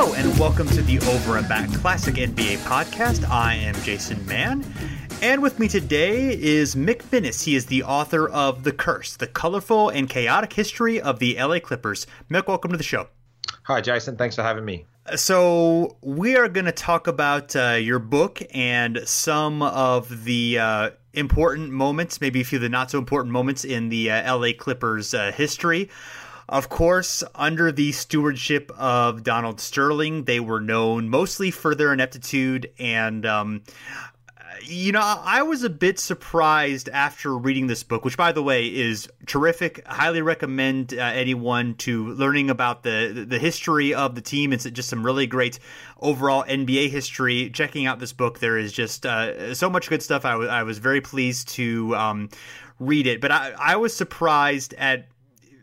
Hello, and welcome to the Over and Back Classic NBA podcast. I am Jason Mann. And with me today is Mick Minas. He is the author of The Curse, the colorful and chaotic history of the LA Clippers. Mick, welcome to the show. Hi, Jason. Thanks for having me. So, we are going to talk about uh, your book and some of the uh, important moments, maybe a few of the not so important moments in the uh, LA Clippers uh, history. Of course, under the stewardship of Donald Sterling, they were known mostly for their ineptitude. And, um, you know, I was a bit surprised after reading this book, which, by the way, is terrific. highly recommend uh, anyone to learning about the the history of the team. It's just some really great overall NBA history. Checking out this book, there is just uh, so much good stuff. I, w- I was very pleased to um, read it, but I, I was surprised at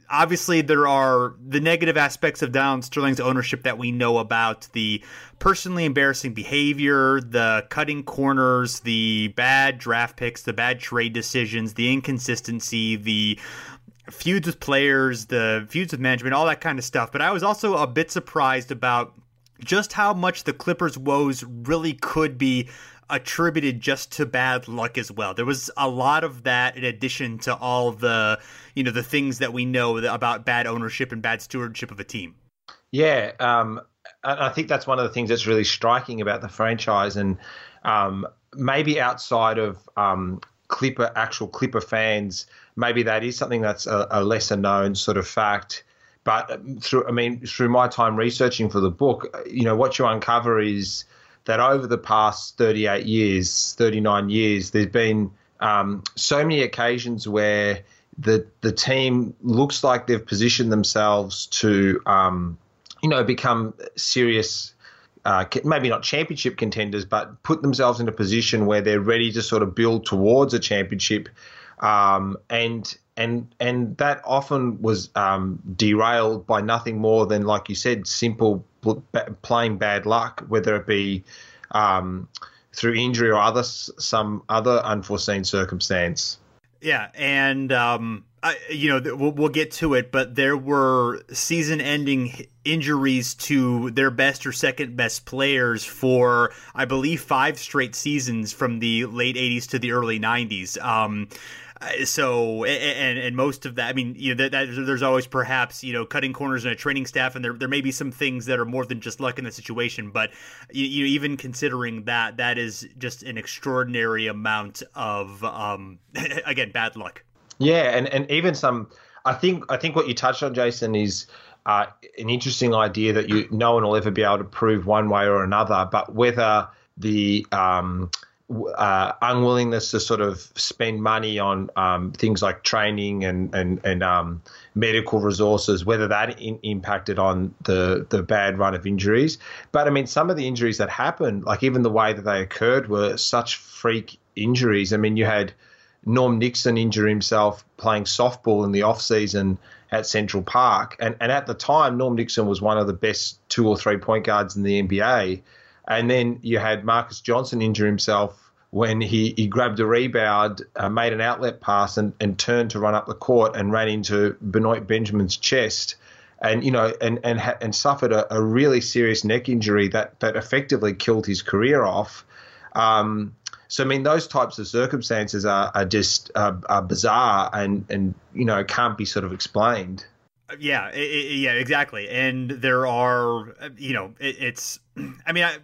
obviously there are the negative aspects of Donald Sterling's ownership that we know about the personally embarrassing behavior, the cutting corners, the bad draft picks, the bad trade decisions, the inconsistency, the feuds with players, the feuds with management, all that kind of stuff. But I was also a bit surprised about just how much the Clippers' woes really could be attributed just to bad luck as well. There was a lot of that in addition to all the, you know, the things that we know about bad ownership and bad stewardship of a team. Yeah, um, I think that's one of the things that's really striking about the franchise, and um, maybe outside of um, Clipper, actual Clipper fans, maybe that is something that's a, a lesser known sort of fact. But through, I mean, through my time researching for the book, you know, what you uncover is that over the past 38 years, 39 years, there's been um, so many occasions where the the team looks like they've positioned themselves to, um, you know, become serious. Uh, maybe not championship contenders, but put themselves in a position where they're ready to sort of build towards a championship, um, and and and that often was um, derailed by nothing more than, like you said, simple plain bad luck, whether it be um, through injury or other some other unforeseen circumstance. Yeah, and um, I, you know we'll, we'll get to it, but there were season-ending injuries to their best or second best players for I believe five straight seasons from the late '80s to the early '90s. Um, so and and most of that, I mean, you know, that, that, there's always perhaps you know cutting corners in a training staff, and there there may be some things that are more than just luck in the situation. But you, you even considering that, that is just an extraordinary amount of um, again bad luck. Yeah, and and even some. I think I think what you touched on, Jason, is uh, an interesting idea that you no one will ever be able to prove one way or another, but whether the um, uh, unwillingness to sort of spend money on um, things like training and and and um, medical resources, whether that in, impacted on the the bad run of injuries. But I mean, some of the injuries that happened, like even the way that they occurred, were such freak injuries. I mean, you had Norm Nixon injure himself playing softball in the off season at Central Park, and and at the time, Norm Nixon was one of the best two or three point guards in the NBA and then you had Marques Johnson injure himself when he, he grabbed a rebound, uh, made an outlet pass, and, and turned to run up the court and ran into Benoit Benjamin's chest. And you know, and and and suffered a, a really serious neck injury that that effectively killed his career off. Um, so I mean, those types of circumstances are, are just uh, are bizarre and and you know can't be sort of explained. Yeah, it, yeah, exactly. And there are, you know, it, it's. I mean, I,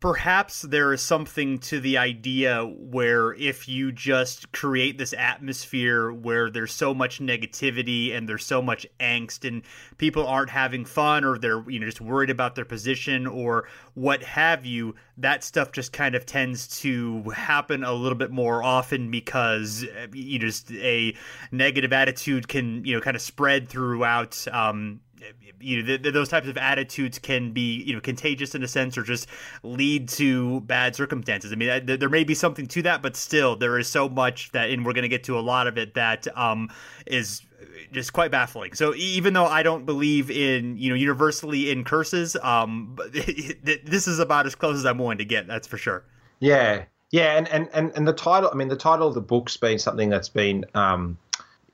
perhaps there is something to the idea where if you just create this atmosphere where there's so much negativity and there's so much angst and people aren't having fun or they're you know just worried about their position or what have you that stuff just kind of tends to happen a little bit more often because you know, just a negative attitude can you know kind of spread throughout um, you know those types of attitudes can be you know contagious in a sense or just lead to bad circumstances. I mean there may be something to that but still there is so much that and we're going to get to a lot of it that um, is just quite baffling. So even though i don't believe in you know universally in curses um this is about as close as i'm willing to get that's for sure. Yeah. Yeah and and and, and the title i mean the title of the book's been something that's been um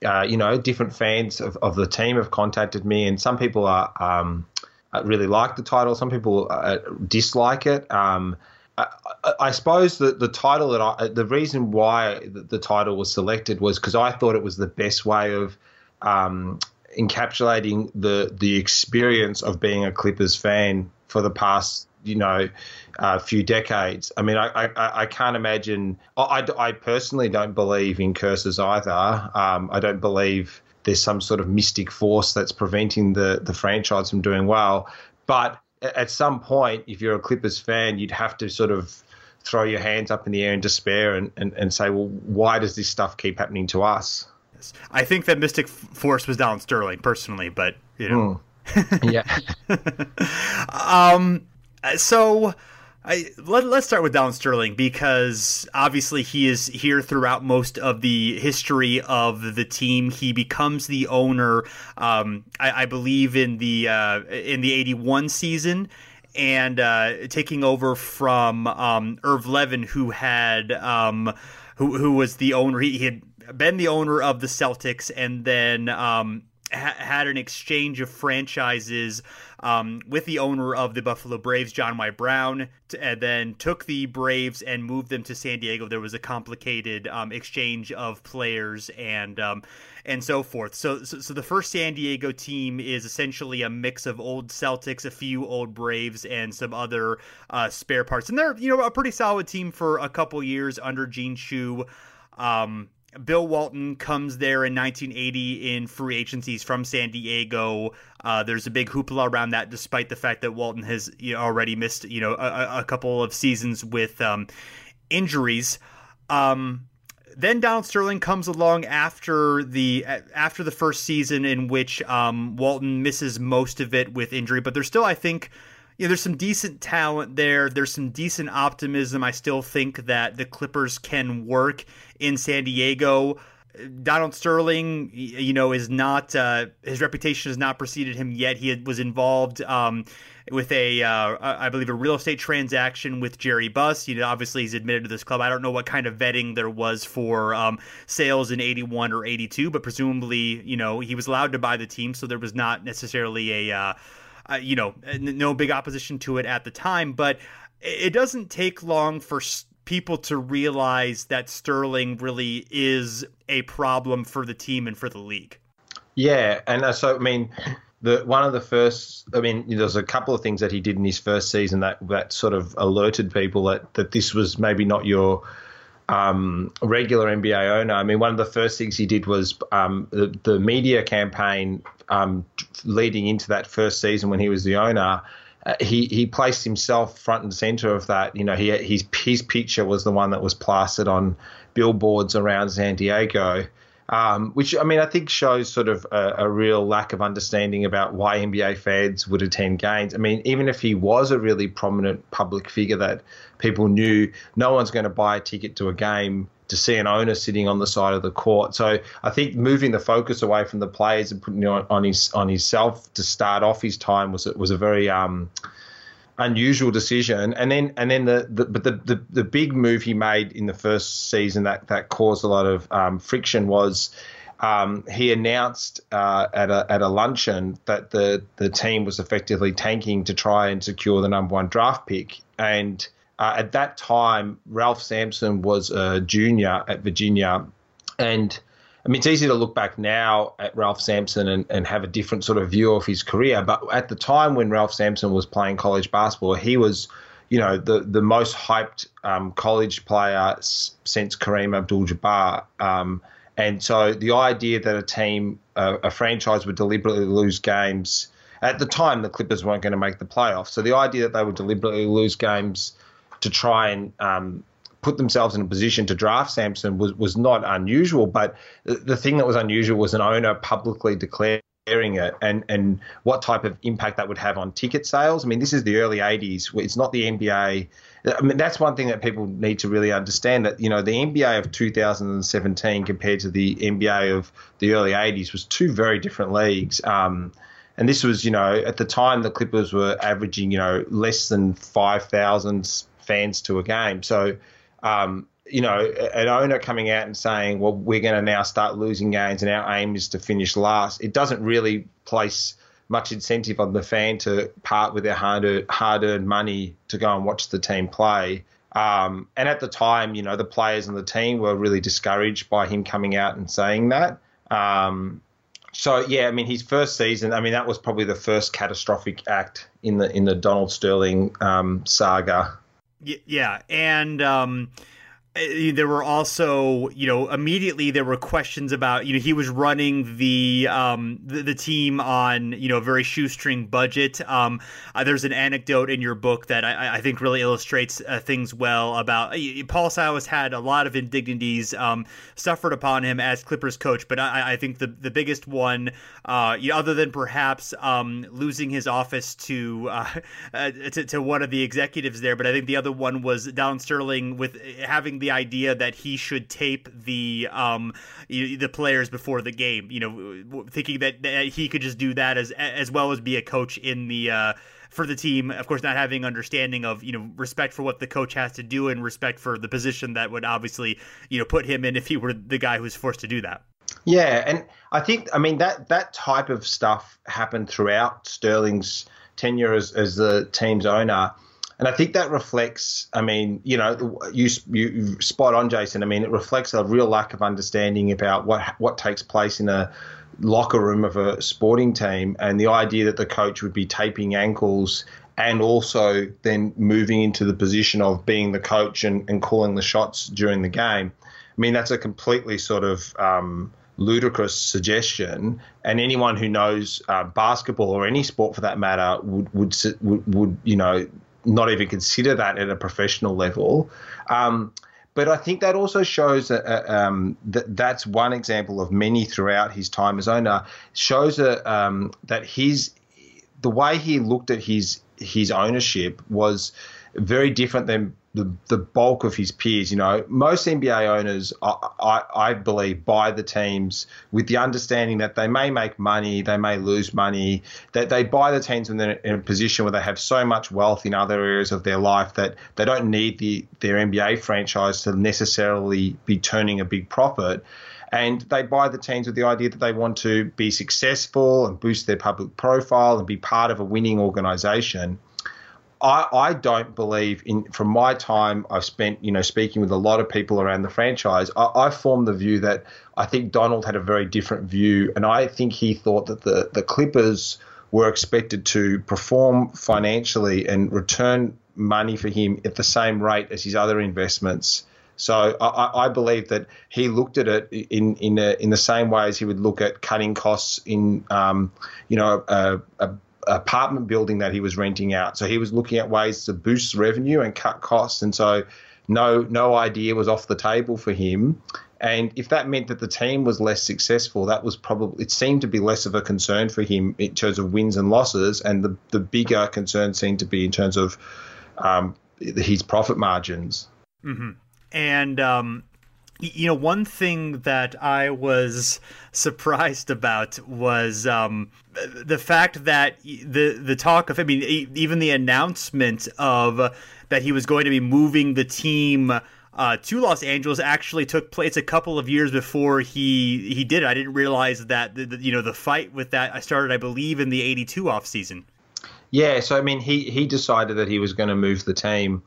uh, you know, different fans of, of the team have contacted me, and some people are um, uh, really like the title. Some people uh, dislike it. Um, I, I, suppose that the title that I, the reason why the, the title was selected was because I thought it was the best way of um, encapsulating the the experience of being a Clippers fan for the past you know a few decades. I mean, I, I, I can't imagine. I, I, personally don't believe in curses either. Um, I don't believe there's some sort of mystic force that's preventing the the franchise from doing well. But at some point, if you're a Clippers fan, you'd have to sort of throw your hands up in the air in despair and, and, and say, well, why does this stuff keep happening to us? I think that Mystic Force was Donald Sterling personally, but you know. Mm. yeah. um. So I, let, us start with Don Sterling because obviously he is here throughout most of the history of the team. He becomes the owner, um, I, I, believe, in the uh, in the '81 season, and uh, taking over from um, Irv Levin, who had um, who who was the owner. He, he, had been the owner of the Celtics, and then um, ha- had an exchange of franchises um, with the owner of the Buffalo Braves, John Y. Brown, and then took the Braves and moved them to San Diego. There was a complicated um, exchange of players and um, and so forth. So, so, so the first San Diego team is essentially a mix of old Celtics, a few old Braves, and some other uh, spare parts. And they're you know a pretty solid team for a couple years under Gene Shue. Um, Bill Walton comes there in 1980 in free agencies from San Diego. Uh, there's a big hoopla around that, despite the fact that Walton has you know, already missed you know a, a couple of seasons with um, injuries. Um, then Donald Sterling comes along after the after the first season in which um, Walton misses most of it with injury, but there's still I think you know, there's some decent talent there. There's some decent optimism. I still think that the Clippers can work in San Diego. Donald Sterling, you know, is not uh, his reputation has not preceded him yet. He was involved um, with a, uh, I believe, a real estate transaction with Jerry Buss. You know, obviously he's admitted to this club. I don't know what kind of vetting there was for um, sales in '81 or '82, but presumably, you know, he was allowed to buy the team, so there was not necessarily a uh, uh, you know, no big opposition to it at the time. But it doesn't take long for people to realize that Sterling really is a problem for the team and for the league. Yeah, and uh, so I mean, the one of the first, I mean, there's a couple of things that he did in his first season that that sort of alerted people that that this was maybe not your um, regular NBA owner. I mean, one of the first things he did was um, the, the, media campaign um, leading into that first season when he was the owner. Uh, he he placed himself front and center of that. You know, he his his picture was the one that was plastered on billboards around San Diego. Um, which I mean, I think shows sort of a, a, real lack of understanding about why NBA fans would attend games. I mean, even if he was a really prominent public figure that people knew, no one's going to buy a ticket to a game to see an owner sitting on the side of the court. So I think moving the focus away from the players and putting it on, on his on himself to start off his time was was a very um, unusual decision. And then and then the, the but the, the, the big move he made in the first season that that caused a lot of um, friction was. Um, he announced uh, at a at a luncheon that the the team was effectively tanking to try and secure the number one draft pick, and uh, at that time Ralph Sampson was a junior at Virginia, and I mean, it's easy to look back now at Ralph Sampson and, and have a different sort of view of his career. But at the time when Ralph Sampson was playing college basketball, he was, you know, the, the most hyped um, college player since Kareem Abdul Jabbar. Um, and so the idea that a team, uh, a franchise would deliberately lose games, at the time, the Clippers weren't going to make the playoffs. So the idea that they would deliberately lose games to try and um, put themselves in a position to draft Sampson was, was not unusual. But the, thing that was unusual was an owner publicly declaring it and, and what type of impact that would have on ticket sales. I mean, this is the early 80s. It's not the NBA. I mean, that's one thing that people need to really understand that, you know, the NBA of 2017 compared to the NBA of the early 80s was two very different leagues. Um, and this was, you know, at the time the Clippers were averaging, you know, less than 5,000 fans to a game. So um, you know, an owner coming out and saying, well, we're going to now start losing games and our aim is to finish last, it doesn't really place much incentive on the fan to part with their hard earned money to go and watch the team play. Um, and at the time, you know, the players and the team were really discouraged by him coming out and saying that. Um, so yeah, I mean, his first season, I mean, that was probably the first catastrophic act in the in the Donald Sterling um, saga yeah, and um, there were also, you know, immediately there were questions about, you know, he was running the um, the, the team on, you know, a very shoestring budget. Um, uh, there's an anecdote in your book that I, I think really illustrates uh, things well about uh, Paul Silas had a lot of indignities um, suffered upon him as Clippers coach, but I, I think the the biggest one, uh, you know, other than perhaps um, losing his office to, uh, uh, to to one of the executives there, but I think the other one was Don Sterling with having the idea that he should tape the um the players before the game. You know, thinking that, that he could just do that as as well as be a coach in the. Uh, for the team, of course, not having understanding of you know respect for what the coach has to do and respect for the position that would obviously you know put him in if he were the guy who's forced to do that. Yeah, and I think I mean that that type of stuff happened throughout Sterling's tenure as, as the team's owner. And I think that reflects, I mean, you know, you, you spot on, Jason. I mean, it reflects a real lack of understanding about what what takes place in a locker room of a sporting team, and the idea that the coach would be taping ankles and also then moving into the position of being the coach and, and calling the shots during the game. I mean, that's a completely sort of um, ludicrous suggestion, and anyone who knows uh, basketball or any sport for that matter would would would, would you know not even consider that at a professional level. Um, but I think that also shows that, uh, um, that that's one example of many throughout his time as owner. Shows that um, that his the way he looked at his his ownership was very different than the, the bulk of his peers. You know, most NBA owners, I, I, I, believe, buy the teams with the understanding that they may make money, they may lose money, that they buy the teams when they're in a position where they have so much wealth in other areas of their life that they don't need the their NBA franchise to necessarily be turning a big profit. And they buy the teams with the idea that they want to be successful and boost their public profile and be part of a winning organization. I, I don't believe in from my time I've spent you know speaking with a lot of people around the franchise I, I formed the view that I think Donald had a very different view and I think he thought that the the Clippers were expected to perform financially and return money for him at the same rate as his other investments. So I, I, believe that he looked at it in in a, in the same way as he would look at cutting costs in um, you know a, a, apartment building that he was renting out. So he was looking at ways to boost revenue and cut costs. And so no no idea was off the table for him. And if that meant that the team was less successful, that was probably it seemed to be less of a concern for him in terms of wins and losses. And the the bigger concern seemed to be in terms of um, his profit margins. Mm-hmm. And um, you know, one thing that I was surprised about was um, the fact that the the talk of I mean, even the announcement of that he was going to be moving the team. Uh, to Los Angeles actually took place a couple of years before he he did it. I didn't realize that the, the, you know the fight with that I started I believe in the '82 off season. Yeah, so I mean he he decided that he was going to move the team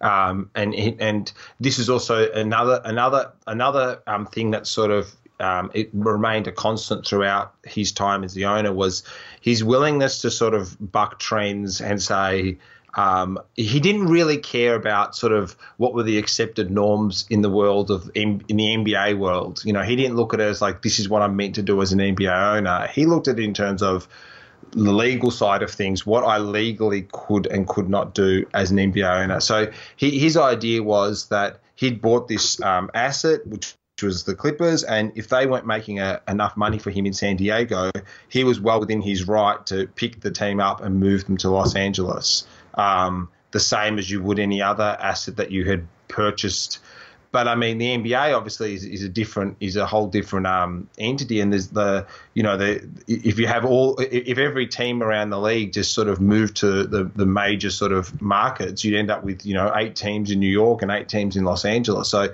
um, and and this is also another another another um, thing that sort of um, it remained a constant throughout his time as the owner was his willingness to sort of buck trends and say um, he didn't really care about sort of what were the accepted norms in the world of in, in, the NBA world. You know, he didn't look at it as like this is what I'm meant to do as an NBA owner. He looked at it in terms of the legal side of things, what I legally could and could not do as an NBA owner. So he, his idea was that he'd bought this um, asset, which was the Clippers, and if they weren't making a, enough money for him in San Diego, he was well within his right to pick the team up and move them to Los Angeles, um, the same as you would any other asset that you had purchased but I mean, the NBA obviously is, is a different, is a whole different um, entity. And there's the, you know, the if you have all, if every team around the league just sort of moved to the the major sort of markets, you'd end up with you know eight teams in New York and eight teams in Los Angeles. So.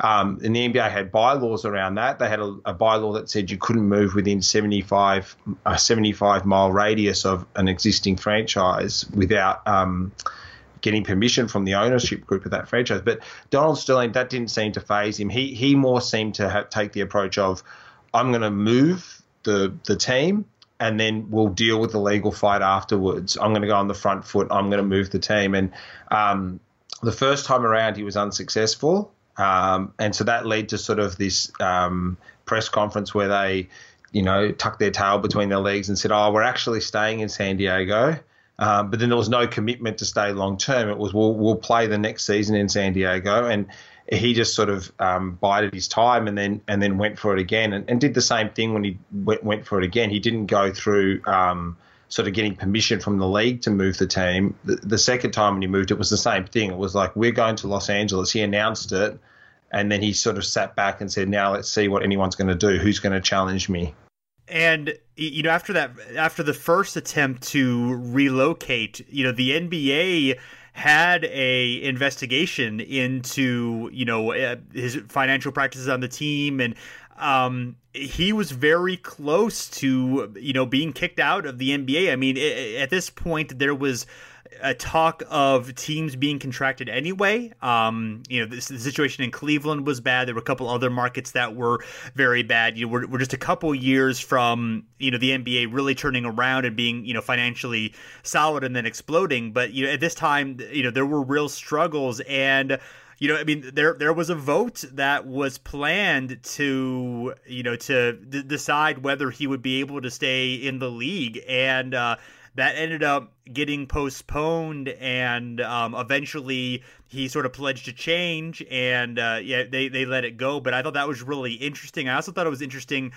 Um, and the NBA had bylaws around that. They had a, a bylaw that said you couldn't move within 75 a 75 mile radius of an existing franchise without um, getting permission from the ownership group of that franchise. But Donald Sterling, that didn't seem to phase him. He he more seemed to take the approach of, I'm going to move the the team, and then we'll deal with the legal fight afterwards. I'm going to go on the front foot. I'm going to move the team. And um, the first time around, he was unsuccessful. Um, and so that led to sort of this um, press conference where they, you know, tucked their tail between their legs and said, "Oh, we're actually staying in San Diego." Um, but then there was no commitment to stay long term. It was we'll, we'll play the next season in San Diego, and he just sort of um, bided his time and then and then went for it again, and, and did the same thing when he went, went for it again. He didn't go through um, sort of getting permission from the league to move the team. The, the second time when he moved, it was the same thing. It was like we're going to Los Angeles. He announced it, and then he sort of sat back and said, "Now let's see what anyone's going to do. Who's going to challenge me?" And you know, after that, after the first attempt to relocate, you know, the NBA had a investigation into you know uh, his financial practices on the team and um, he was very close to you know being kicked out of the NBA. I mean, at this point, there was a talk of teams being contracted anyway. Um, you know, this, the situation in Cleveland was bad. There were a couple other markets that were very bad. You know, we're, we're just a couple years from you know the NBA really turning around and being you know financially solid and then exploding. But you know, at this time, you know, there were real struggles and you know, I mean, there there was a vote that was planned to, you know, to d- decide whether he would be able to stay in the league, and uh, that ended up getting postponed and um, eventually he sort of pledged to change and uh, yeah they, they let it go but i thought that was really interesting i also thought it was interesting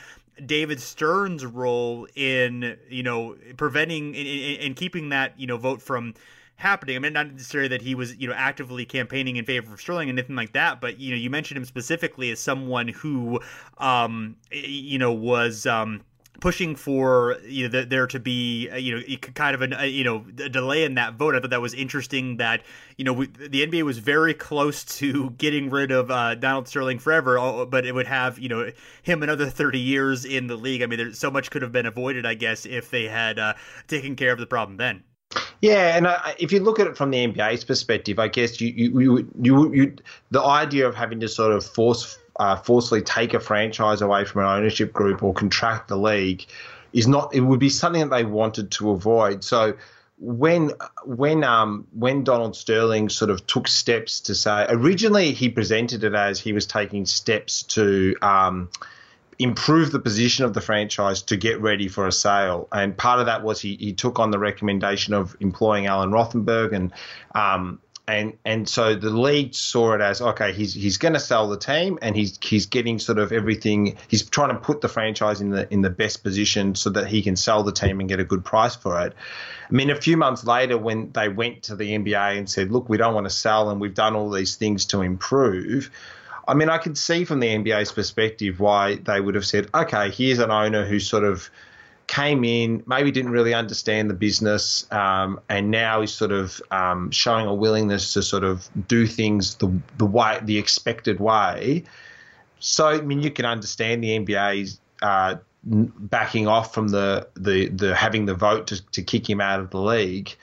david stern's role in you know preventing and keeping that you know vote from happening. I mean, not necessarily that he was, you know, actively campaigning in favor of Sterling and anything like that, but you know, you mentioned him specifically as someone who, um, you know, was um, pushing for you know there to be uh, you know kind of a you know a delay in that vote. I thought that was interesting that you know we, the NBA was very close to getting rid of uh, Donald Sterling forever, but it would have you know him another thirty years in the league. I mean, there's so much could have been avoided, I guess, if they had uh, taken care of the problem then. Yeah, and uh, if you look at it from the NBA's perspective, I guess you you, you you you the idea of having to sort of force uh, forcefully take a franchise away from an ownership group or contract the league is not. It would be something that they wanted to avoid. So when when um when Donald Sterling sort of took steps to say originally he presented it as he was taking steps to um improve the position of the franchise to get ready for a sale. And part of that was he, he took on the recommendation of employing Alan Rothenberg and um, and and so the league saw it as okay he's he's going to sell the team and he's he's getting sort of everything he's trying to put the franchise in the in the best position so that he can sell the team and get a good price for it. I mean a few months later when they went to the nba and said look we don't want to sell and we've done all these things to improve I mean, I can see from the NBA's perspective why they would have said, okay, here's an owner who's sort of came in, maybe didn't really understand the business, um, and now is sort of um, showing a willingness to sort of do things the the way the expected way. So I mean, you can understand the NBA's uh, backing off from the, the the having the vote to, to kick him out of the league,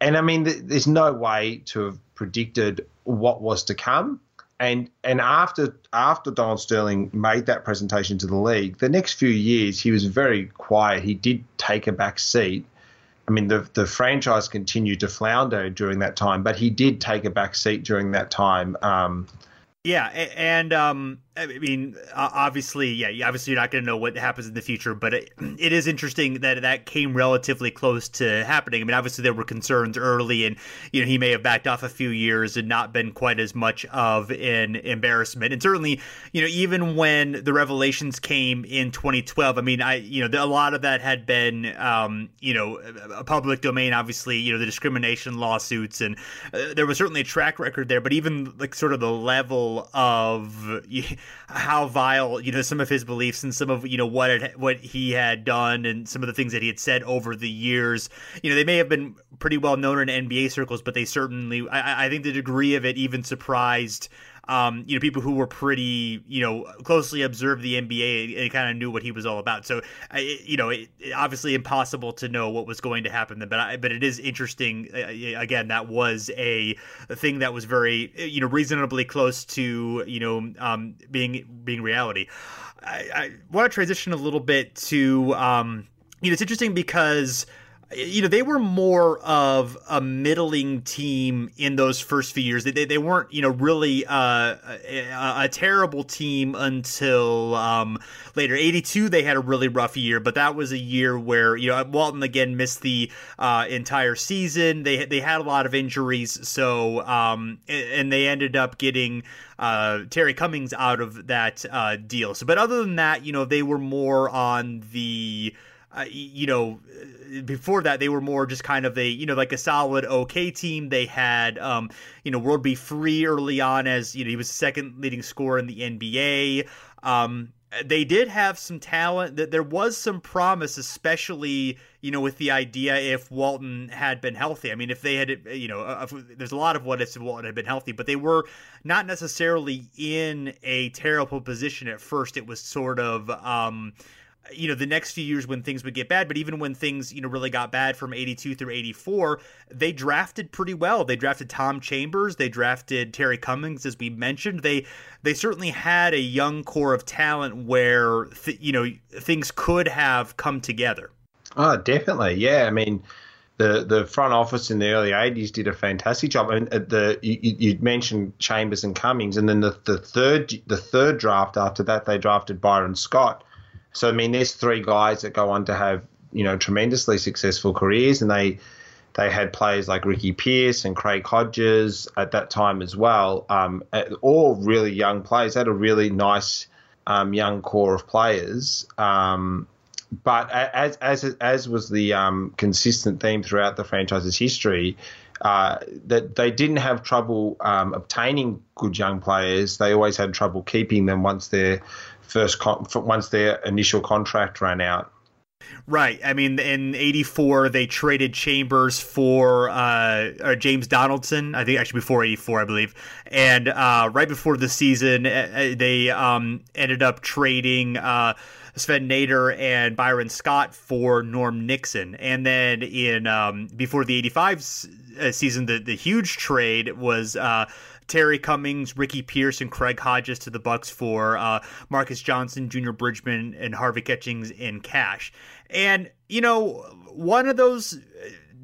and I mean, there's no way to have predicted what was to come and and after after Donald Sterling made that presentation to the league, the next few years he was very quiet. He did take a back seat. I mean, the the franchise continued to flounder during that time, but he did take a back seat during that time. Um, yeah, and um, I mean, obviously, yeah, obviously you're not going to know what happens in the future, but it, it is interesting that that came relatively close to happening. I mean, obviously there were concerns early, and you know he may have backed off a few years and not been quite as much of an embarrassment. And certainly, you know, even when the revelations came in 2012, I mean, I you know a lot of that had been um, you know a public domain. Obviously, you know the discrimination lawsuits, and uh, there was certainly a track record there. But even like sort of the level of how vile you know some of his beliefs and some of you know what it, what he had done and some of the things that he had said over the years. You know, they may have been pretty well known in NBA circles, but they certainly I, I think the degree of it even surprised um, you know, people who were pretty, you know, closely observed the NBA and kind of knew what he was all about. So, I, you know, it, obviously impossible to know what was going to happen, but I, but it is interesting. Uh, again, that was a, a, thing that was very, you know, reasonably close to, you know, um, being being reality. I, I want to transition a little bit to, um, you know, it's interesting because you know they were more of a middling team in those first few years. They they, they weren't you know really uh, a, a, terrible team until um, later. Eighty two they had a really rough year, but that was a year where you know Walton again missed the uh, entire season. They they had a lot of injuries, so um, and they ended up getting uh, Terry Cummings out of that uh, deal. So, but other than that, you know they were more on the uh, you know, before that they were more just kind of a you know like a solid okay team. They had um, you know World B. Free early on as you know he was second leading scorer in the NBA. Um, they did have some talent that there was some promise especially you know with the idea if walton had been healthy i mean if they had you know uh, there's a lot of what if walton had been healthy but they were not necessarily in a terrible position at first it was sort of um, you know the next few years when things would get bad but even when things you know really got bad from 82 through 84 they drafted pretty well. They drafted tom chambers they drafted terry cummings as we mentioned. They they certainly had a young core of talent where th- you know things could have come together. Oh definitely. Yeah i mean the, the front office in the early 80s did a fantastic job. I mean, uh, the you, you mentioned Chambers and Cummings, and then the, the third the third draft after that they drafted Byron Scott, so I mean, there's three guys that go on to have you know tremendously successful careers, and they they had players like Ricky Pierce and Craig Hodges at that time as well. Um, all really young players. They had a really nice um, young core of players. Um, but as as as was the um, consistent theme throughout the franchise's history, uh, that they didn't have trouble um, obtaining good young players. They always had trouble keeping them once they're first con- once their initial contract ran out. Right. I mean, in '84, they traded Chambers for uh, James Donaldson. I think actually before '84, I believe. And uh, right before the season, uh, uh, they um, ended up trading uh, Swen Nater and Byron Scott for Norm Nixon. And then in um, before the '85 uh, season, the the huge trade was Terry Cummings, Ricky Pierce, and Craig Hodges to the Bucks for uh, Marques Johnson, Junior Bridgeman, and Harvey Catchings in cash. And you know, one of those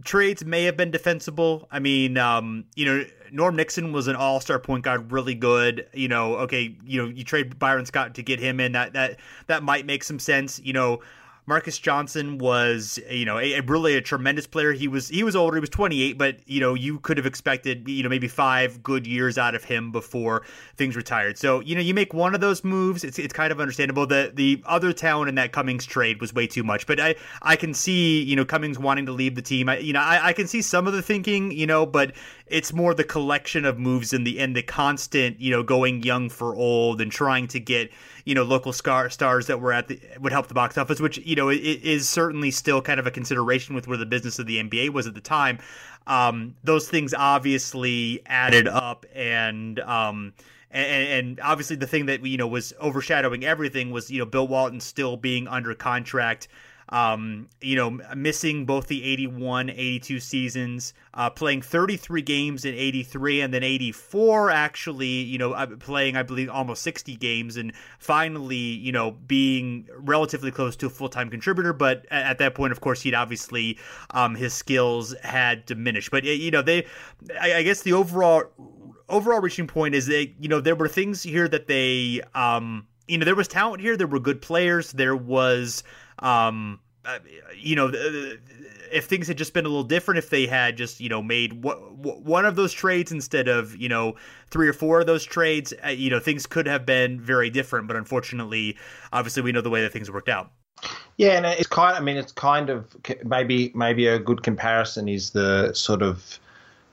trades may have been defensible. I mean, um, you know, Norm Nixon was an all-star point guard, really good. You know, okay, you know, you trade Byron Scott to get him in. That that that might make some sense. You know, Marques Johnson was, you know, a, a, really a tremendous player. He was he was older. He was 28, but you know, you could have expected, you know, maybe five good years out of him before things retired. So, you know, you make one of those moves, it's, it's kind of understandable. The the other talent in that Cummings trade was way too much. But I I can see, you know, Cummings wanting to leave the team. I, you know, I, I can see some of the thinking, you know, but it's more the collection of moves and the and the constant, you know, going young for old and trying to get you know local star stars that were at the would help the box office, which you know is certainly still kind of a consideration with where the business of the NBA was at the time. Um, those things obviously added up and. Um, and, and, obviously the thing that you know was overshadowing everything was you know Bill Walton still being under contract um, you know, missing both the 81, 82 seasons, uh, playing 33 games in 83 and then 84, actually, you know, uh, playing, I believe, almost 60 games and finally, you know, being relatively close to a full time contributor. But at that point, of course, he'd obviously, um, his skills had diminished. But, you know, they, I, I guess the overall, overall reaching point is that, you know, there were things here that they, um, you know, there was talent here. There were good players. There was, um, uh, you know, if things had just been a little different, if they had just you know made one of those trades instead of you know three or four of those trades, uh, you know, things could have been very different. But unfortunately, obviously, we know the way that things worked out. Yeah, and it's kind. I mean, it's kind of maybe maybe a good comparison is the sort of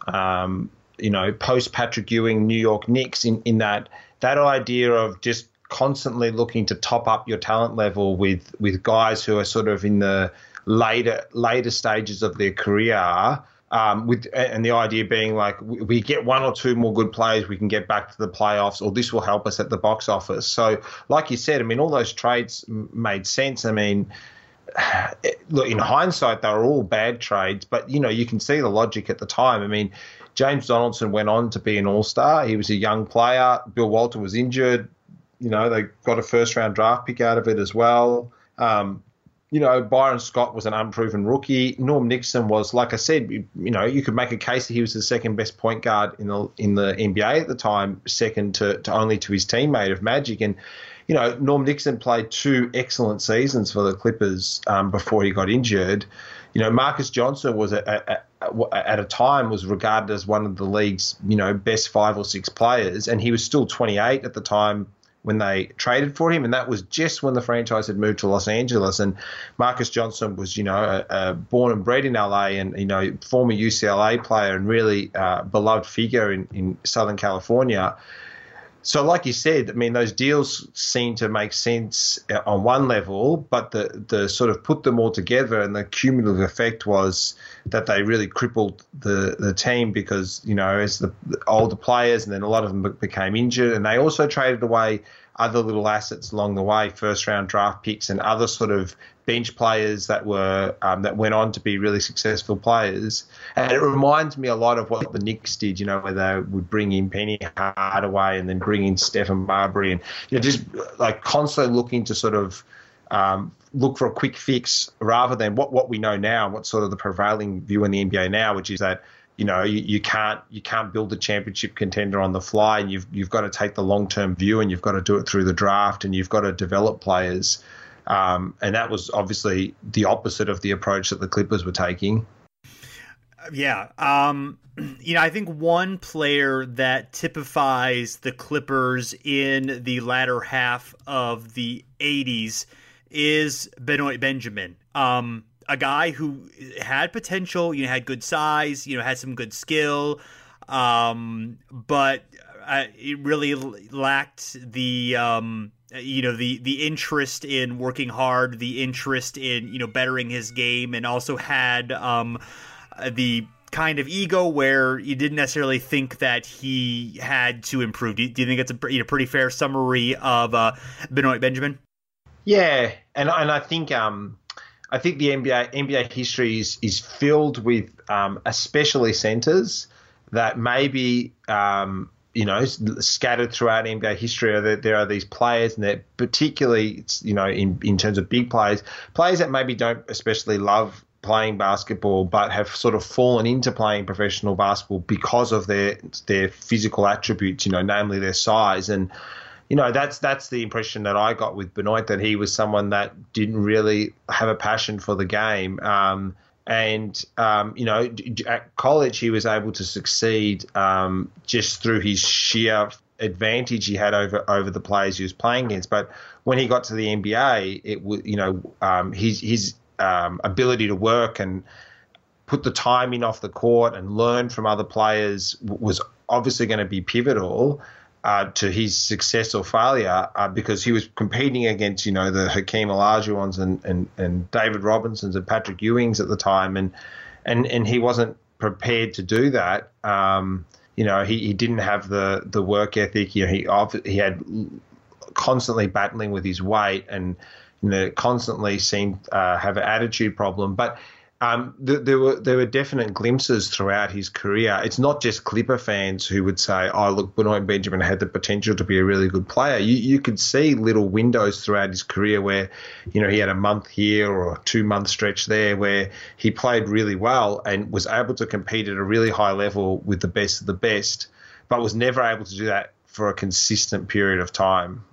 um, you know post Patrick Ewing New York Knicks in in that that idea of just constantly looking to top up your talent level with with guys who are sort of in the later later stages of their career. Um, with and the idea being like we get one or two more good players, we can get back to the playoffs, or this will help us at the box office. So, like you said, I mean, all those trades made sense. I mean, look, in hindsight, they were all bad trades, but you know, you can see the logic at the time. I mean, James Donaldson went on to be an All Star. He was a young player. Bill Walton was injured you know, they got a first round draft pick out of it as well. Um, you know, Byron Scott was an unproven rookie. Norm Nixon was, like I said, you, know, you could make a case that he was the second best point guard in the in the NBA at the time, second to, to only to his teammate of Magic. And you know, Norm Nixon played two excellent seasons for the Clippers um, before he got injured. You know, Marques Johnson was a, a, a, at a time was regarded as one of the league's you know best five or six players, and he was still 28 at the time when they traded for him, and that was just when the franchise had moved to Los Angeles. And Marques Johnson was, you know, a, a born and bred in LA, and you know, former UCLA player and really uh, beloved figure in, in Southern California. So, like you said, I mean, those deals seem to make sense uh, on one level, but the the sort of put them all together, and the cumulative effect was that they really crippled the the team because you know as the, the older players, and then a lot of them became injured, and they also traded away other little assets along the way, first round draft picks and other sort of bench players that were um, that went on to be really successful players. And it reminds me a lot of what the Knicks did, you know, where they would bring in Penny Hardaway and then bring in Stephon Marbury and you know just like constantly looking to sort of um, look for a quick fix rather than what what we know now, what's sort of the prevailing view in the NBA now, which is that you know you, you can't you can't build a championship contender on the fly and you've you've got to take the long term view and you've got to do it through the draft and you've got to develop players um, and that was obviously the opposite of the approach that the Clippers were taking. Yeah. Um, you know, I think one player that typifies the Clippers in the latter half of the 80s is Benoit Benjamin. Um, a guy who had potential, you know, had good size, you know, had some good skill, um, but uh, it really lacked the um, you know the the interest in working hard, the interest in you know bettering his game, and also had um, the kind of ego where you didn't necessarily think that he had to improve. Do you, do you think it's a you know, pretty fair summary of uh, Benoit Benjamin? Yeah, and and I think um, I think the NBA NBA history is is filled with um, especially centers that maybe um, you know scattered throughout NBA history are there are these players and that particularly you know in in terms of big players players that maybe don't especially love playing basketball, but have sort of fallen into playing professional basketball because of their their physical attributes, you know, namely their size. And you know, that's that's the impression that I got with Benoit that he was someone that didn't really have a passion for the game. Um, and um, you know, at college he was able to succeed um, just through his sheer advantage he had over over the players he was playing against. But when he got to the NBA, it was you know um, his his um, ability to work and put the time in off the court and learn from other players was obviously going to be pivotal. Uh, to his success or failure uh, because he was competing against, you know, the Hakeem Olajuwons and, and, and David Robinsons and Patrick Ewings at the time, and and and he wasn't prepared to do that. Um, you know, he, he didn't have the the work ethic. You know, he he had constantly battling with his weight and you know, constantly seemed uh, have an attitude problem. But um, th- there were there were definite glimpses throughout his career. It's not just Clipper fans who would say, "Oh, look, Benoit Benjamin had the potential to be a really good player." You you could see little windows throughout his career where, you know, he had a month here or a two month stretch there where he played really well and was able to compete at a really high level with the best of the best, but was never able to do that for a consistent period of time.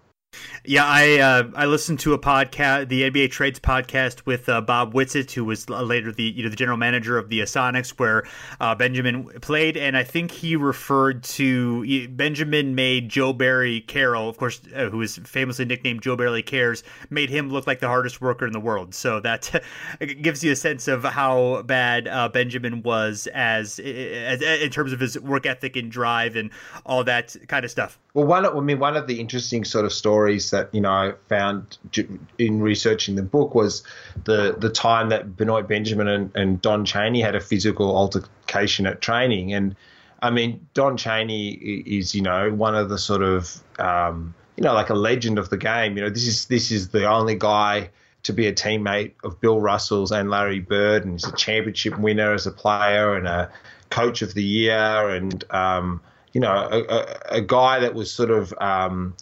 Yeah, I uh, I listened to a podcast, the NBA Trades podcast with uh, Bob Whitsitt, who was later the you know the general manager of the Sonics, where uh, Benjamin played, and I think he referred to Benjamin made Joe Barry Carroll, of course, uh, who is famously nicknamed Joe Barry Cares, made him look like the hardest worker in the world. So that gives you a sense of how bad uh, Benjamin was as, as in terms of his work ethic and drive and all that kind of stuff. Well, one I mean, one of the interesting sort of stories that you know I found in researching the book was the the time that Benoit Benjamin and, and Don Chaney had a physical altercation at training, and I mean, Don Chaney is you know one of the sort of um, you know like a legend of the game. You know, this is this is the only guy to be a teammate of Bill Russell's and Larry Bird, and he's a championship winner as a player and a coach of the year, and um, you know, a, a, a guy that was sort of um,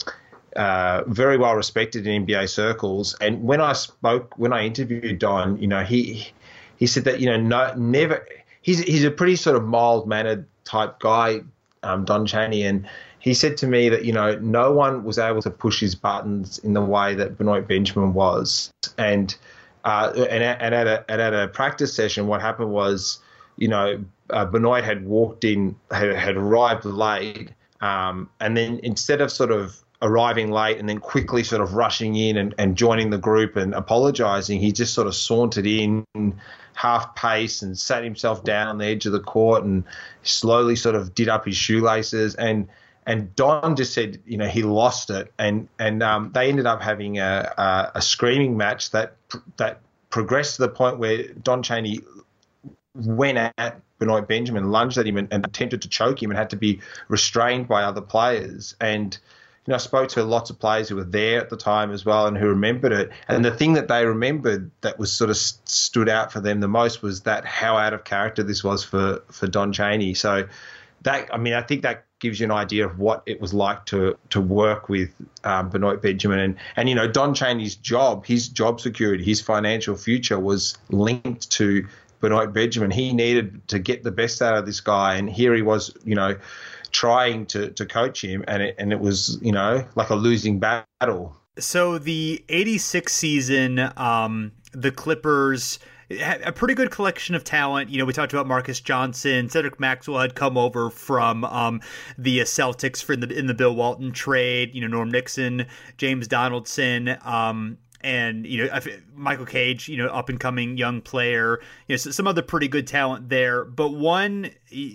uh, very well respected in NBA circles. And when I spoke, when I interviewed Don, you know, he he said that you know, no, never. He's he's a pretty sort of mild mannered type guy, um, Don Chaney, and he said to me that you know no one was able to push his buttons in the way that Benoit Benjamin was, and uh, and, and at a and at a practice session, what happened was, you know, uh, Benoit had walked in, had, had arrived late, um, and then instead of sort of arriving late and then quickly sort of rushing in and, and joining the group and apologizing, he just sort of sauntered in half pace and sat himself down on the edge of the court and slowly sort of did up his shoelaces and and Don just said, you know, he lost it, and and um, they ended up having a, a, a screaming match that that progressed to the point where Don Chaney went at Benoit Benjamin, lunged at him and, and, attempted to choke him and had to be restrained by other players. And, you know, I spoke to lots of players who were there at the time as well and who remembered it. And the thing that they remembered that was sort of stood out for them the most was that how out of character this was for, for Don Chaney. So that, I mean, I think that gives you an idea of what it was like to to work with um, Benoit Benjamin and and you know Don Chaney's job, his job security, his financial future was linked to Benoit Benjamin. He needed to get the best out of this guy, and here he was, you know, trying to, to coach him, and it, and it was, you know, like a losing battle. So the 86 season, um, the Clippers a pretty good collection of talent. You know, we talked about Marques Johnson, Cedric Maxwell had come over from um, the Celtics for in the in the Bill Walton trade. You know, Norm Nixon, James Donaldson. Um, and you know Michael Cage, you know, up and coming young player, you know, some other pretty good talent there. But one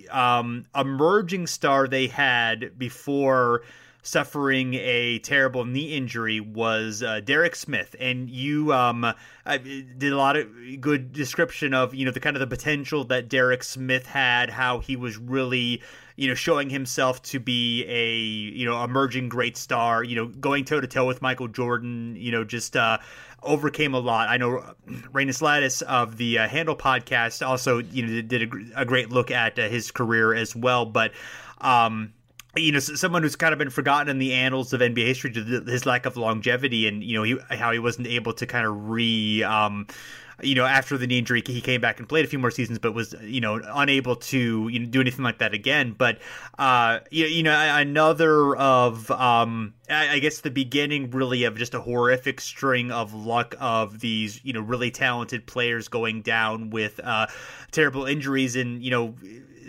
um, emerging star they had before suffering a terrible knee injury was uh, Derek Smith, and you um, did a lot of good description of you know the kind of the potential that Derek Smith had, how he was really you know showing himself to be a you know emerging great star, you know going toe to toe with Michael Jordan, you know just uh, overcame a lot. I know Reynes Laddis of the uh, Handle podcast also you know did a, a great look at uh, his career as well, but. Um, you know, someone who's kind of been forgotten in the annals of NBA history to his lack of longevity, and you know, he, how he wasn't able to kind of re, um, you know, after the knee injury, he came back and played a few more seasons, but was, you know, unable to you know, do anything like that again. But, uh, you, you know, another of, um, I guess the beginning really of just a horrific string of luck of these, you know, really talented players going down with uh, terrible injuries and, you know,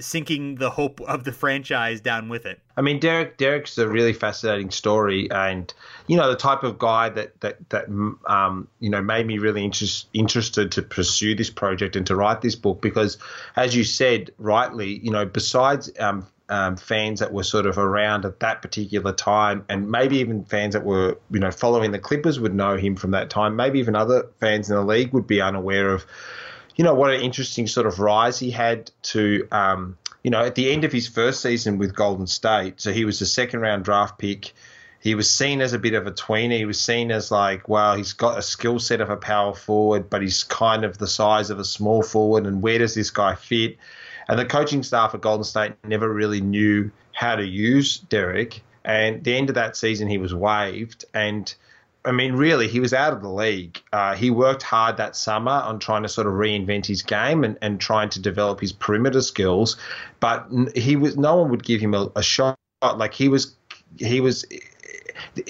sinking the hope of the franchise down with it. I mean, Derek Derek's a really fascinating story, and you know the type of guy that that that um, you know made me really interest, interested to pursue this project and to write this book because, as you said rightly, you know besides um, um, fans that were sort of around at that particular time, and maybe even fans that were, you know, following the Clippers would know him from that time. Maybe even other fans in the league would be unaware of you know, what an interesting sort of rise he had to, um, you know, at the end of his first season with Golden State. So he was a second round draft pick. He was seen as a bit of a tweener. He was seen as like, wow, he's got a skill set of a power forward, but he's kind of the size of a small forward. And where does this guy fit? And the coaching staff at Golden State never really knew how to use Derek. And the end of that season, he was waived. And I mean, really, he was out of the league. Uh, he worked hard that summer on trying to sort of reinvent his game and, and trying to develop his perimeter skills, but he was no one would give him a, a shot. Like he was, he was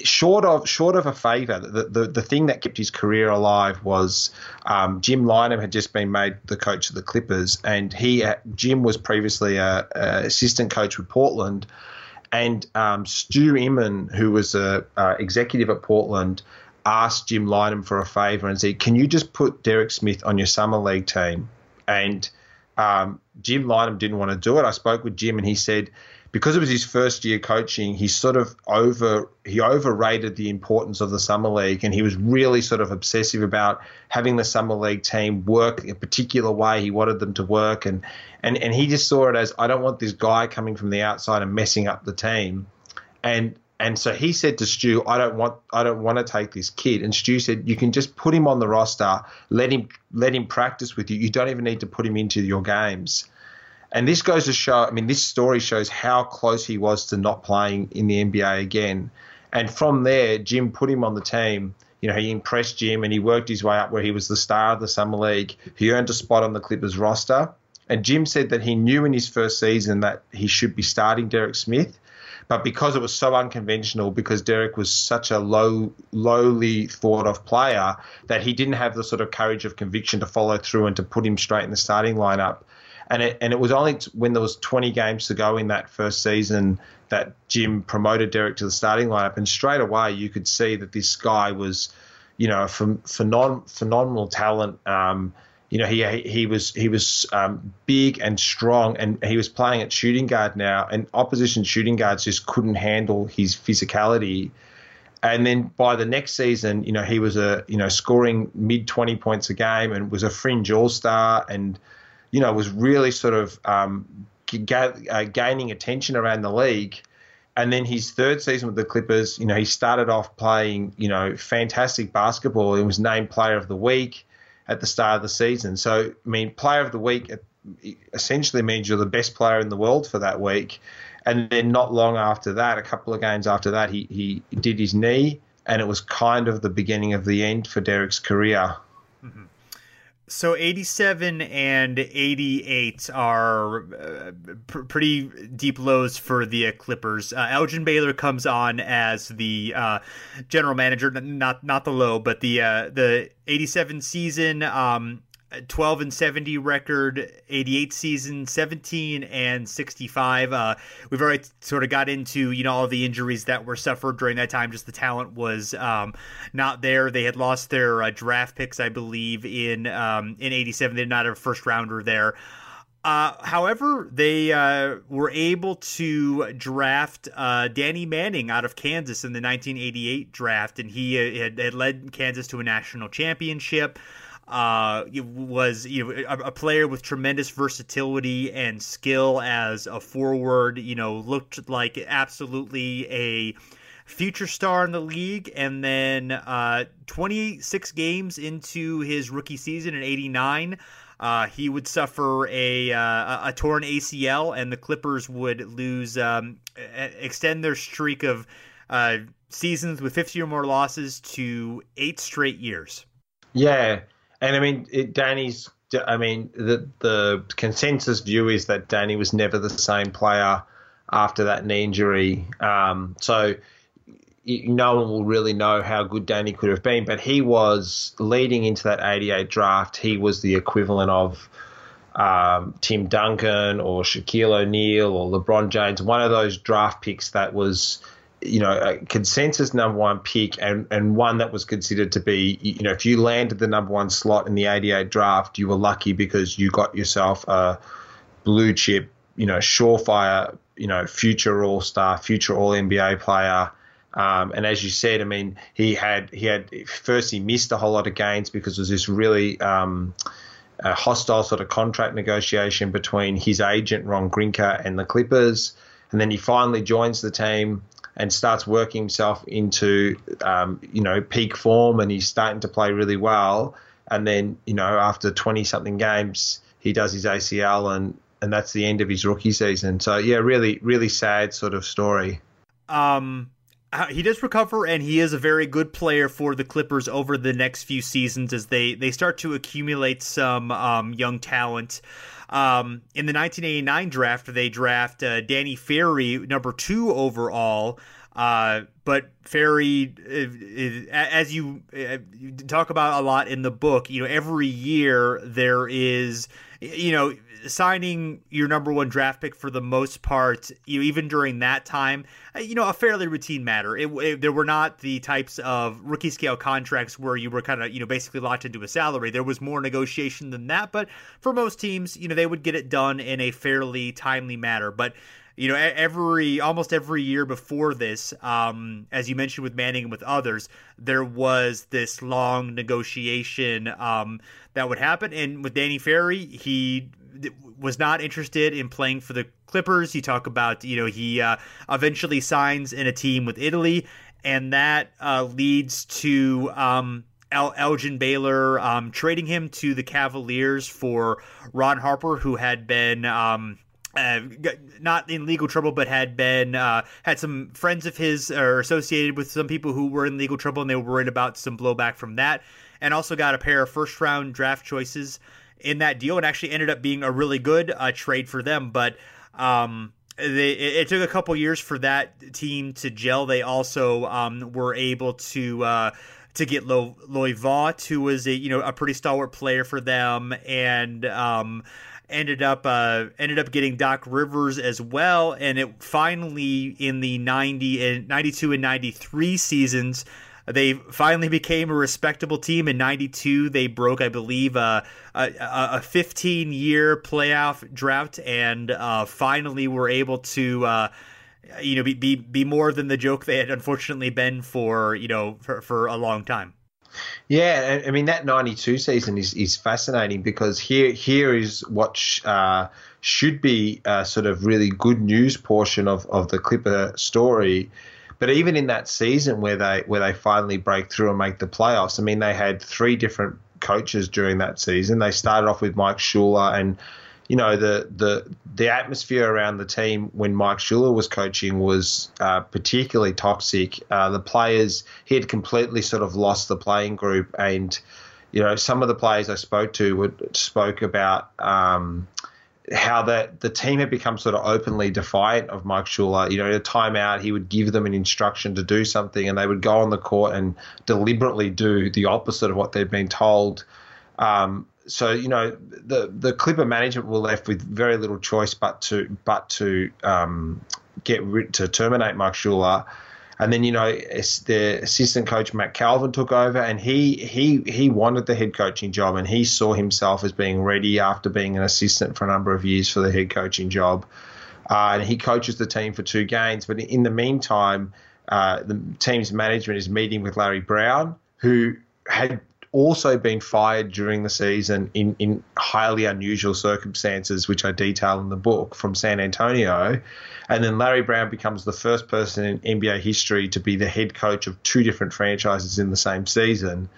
short of short of a favour. The, the the thing that kept his career alive was um, Jim Lynam had just been made the coach of the Clippers, and he Jim was previously a, a assistant coach with Portland. And um, Stu Inman, who was a uh, executive at Portland, asked Jim Lynam for a favour and said, "Can you just put Derek Smith on your summer league team?" And um, Jim Lynam didn't want to do it. I spoke with Jim, and he said because it was his first year coaching, he sort of over he overrated the importance of the summer league, and he was really sort of obsessive about having the summer league team work a particular way. He wanted them to work, and and and he just saw it as I don't want this guy coming from the outside and messing up the team, and and so he said to Stu, I don't want I don't want to take this kid. And Stu said, You can just put him on the roster, let him let him practice with you. You don't even need to put him into your games. And this goes to show, I mean, this story shows how close he was to not playing in the NBA again. And from there, Jim put him on the team. You know, he impressed Jim and he worked his way up where he was the star of the Summer League. He earned a spot on the Clippers roster. And Jim said that he knew in his first season that he should be starting Derek Smith. But because it was so unconventional, because Derek was such a low, lowly thought of player, that he didn't have the sort of courage of conviction to follow through and to put him straight in the starting lineup and it and it was only when there was 20 games to go in that first season that Jim promoted Derek to the starting lineup, and straight away you could see that this guy was, you know, from phenom- phenomenal talent. Um, you know, he he was he was um, big and strong, and he was playing at shooting guard now, and opposition shooting guards just couldn't handle his physicality. And then by the next season, you know, he was a you know scoring mid twenty points a game, and was a fringe all star, and you know, was really sort of um, uh, gaining attention around the league. And then his third season with the Clippers, you know, he started off playing, you know, fantastic basketball. He was named Player of the Week at the start of the season. So, I mean, Player of the Week essentially means you're the best player in the world for that week. And then not long after that, a couple of games after that, he, he did his knee, and it was kind of the beginning of the end for Derek's career. Mm-hmm. So 87 and 88 are uh, pr- pretty deep lows for the uh, Clippers. Uh, Elgin Baylor comes on as the uh, general manager, not not the low, but the uh, the 87 season. Um, 12 and 70 record, 88 season, 17 and 65. Uh, we've already sort of got into, you know, all the injuries that were suffered during that time. Just the talent was um, not there. They had lost their uh, draft picks, I believe, in um, in 87. They did not have a first rounder there. Uh, however, they uh, were able to draft uh, Danny Manning out of Kansas in the 1988 draft, and he uh, had, had led Kansas to a national championship uh, was you know a, a, player with tremendous versatility and skill as a forward. You know, looked like absolutely a future star in the league. And then uh, 26 games into his rookie season in '89. Uh, he would suffer a uh, a torn ACL, and the Clippers would lose um, extend their streak of uh, seasons with 50 or more losses to eight straight years. Yeah, And I mean, it, Danny's. I mean, the the consensus view is that Danny was never the same player after that knee injury. Um, so no one will really know how good Danny could have been, but he was leading into that 88 draft. He was the equivalent of um, Tim Duncan or Shaquille O'Neal or LeBron James, one of those draft picks that was, you know, a consensus number one pick and, and one that was considered to be, you know, if you landed the number one slot in the 88 draft, you were lucky because you got yourself a blue chip, you know, surefire, you know, future All Star, future All NBA player. Um, and as you said, I mean, he had he had first he missed a whole lot of games because there was this really um, hostile sort of contract negotiation between his agent Ron Grinker and the Clippers, and then he finally joins the team and starts working himself into um, you know peak form, and he's starting to play really well. And then you know after twenty something games, he does his ACL, and and that's the end of his rookie season. So yeah, really really sad sort of story. Um uh, he does recover, and he is a very good player for the Clippers over the next few seasons as they they start to accumulate some um, young talent. Um, in the 1989 draft, they draft uh, Danny Ferry, number two overall. Uh, but Ferry, uh, uh, as you, you talk about a lot in the book, you know, every year there is, you know, signing your number one draft pick for the most part, you even during that time, uh, you know, a fairly routine matter. It, it, there were not the types of rookie scale contracts where you were kind of, you know, basically locked into a salary. There was more negotiation than that, but for most teams, you know, they would get it done in a fairly timely manner. But you know, every almost every year before this, um, as you mentioned with Manning and with others, there was this long negotiation um, that would happen. And with Danny Ferry, he was not interested in playing for the Clippers. You talk about, you know, he uh, eventually signs in a team with Italy, and that uh, leads to um, El- Elgin Baylor um, trading him to the Cavaliers for Ron Harper, who had been. Um, uh, not in legal trouble, but had been uh, had some friends of his or associated with some people who were in legal trouble, and they were worried about some blowback from that. And also got a pair of first round draft choices in that deal and actually ended up being a really good uh, trade for them. But um, they, it, took a couple years for that team to gel. They also um, were able to. Uh, to get Lo- Loy Vaught, who was a you know a pretty stalwart player for them, and um, ended up uh, ended up getting Doc Rivers as well. And it finally in the 90 and 92 and 93 seasons they finally became a respectable team in 92 they broke i believe uh, a, a 15 year playoff drought and uh, finally were able to uh, you know be, be be more than the joke they had unfortunately been for you know for, for a long time. Yeah, I mean that '92 season is, is fascinating because here here is what sh, uh, should be a sort of really good news portion of, of the Clipper story but even in that season where they where they finally break through and make the playoffs, I mean, they had three different coaches during that season. They started off with Mike Schuler, and you know the the the atmosphere around the team when Mike Schuler was coaching was uh, particularly toxic. Uh, the players he had completely sort of lost the playing group, and you know some of the players I spoke to would spoke about. Um, how that the team had become sort of openly defiant of Mike Schuler. You know, at a timeout, he would give them an instruction to do something, and they would go on the court and deliberately do the opposite of what they'd been told. Um, so you know, the the Clipper management were left with very little choice but to but to um, get rid to terminate Mike Schuler. And then you know the assistant coach Mack Calvin took over, and he he he wanted the head coaching job, and he saw himself as being ready after being an assistant for a number of years for the head coaching job. Uh, and he coaches the team for two games, but in the meantime, uh, the team's management is meeting with Larry Brown, who had also been fired during the season in, in highly unusual circumstances, which I detail in the book from San Antonio. And then Larry Brown becomes the first person in NBA history to be the head coach of two different franchises in the same season.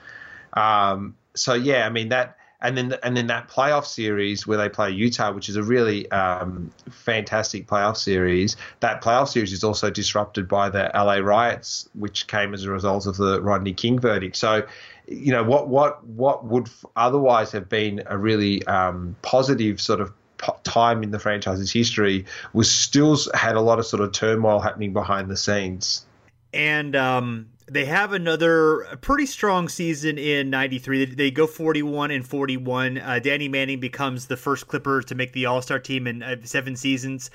Um, so, yeah, I mean, that and then and then that playoff series where they play Utah, which is a really um, fantastic playoff series. That playoff series is also disrupted by the LA riots, which came as a result of the Rodney King verdict. So, you know what what what would otherwise have been a really um, positive sort of time in the franchise's history was still had a lot of sort of turmoil happening behind the scenes. And um, they have another pretty strong season in 93 they, go 41 and 41 uh, danny manning becomes the first clipper to make the all-star team in uh, seven seasons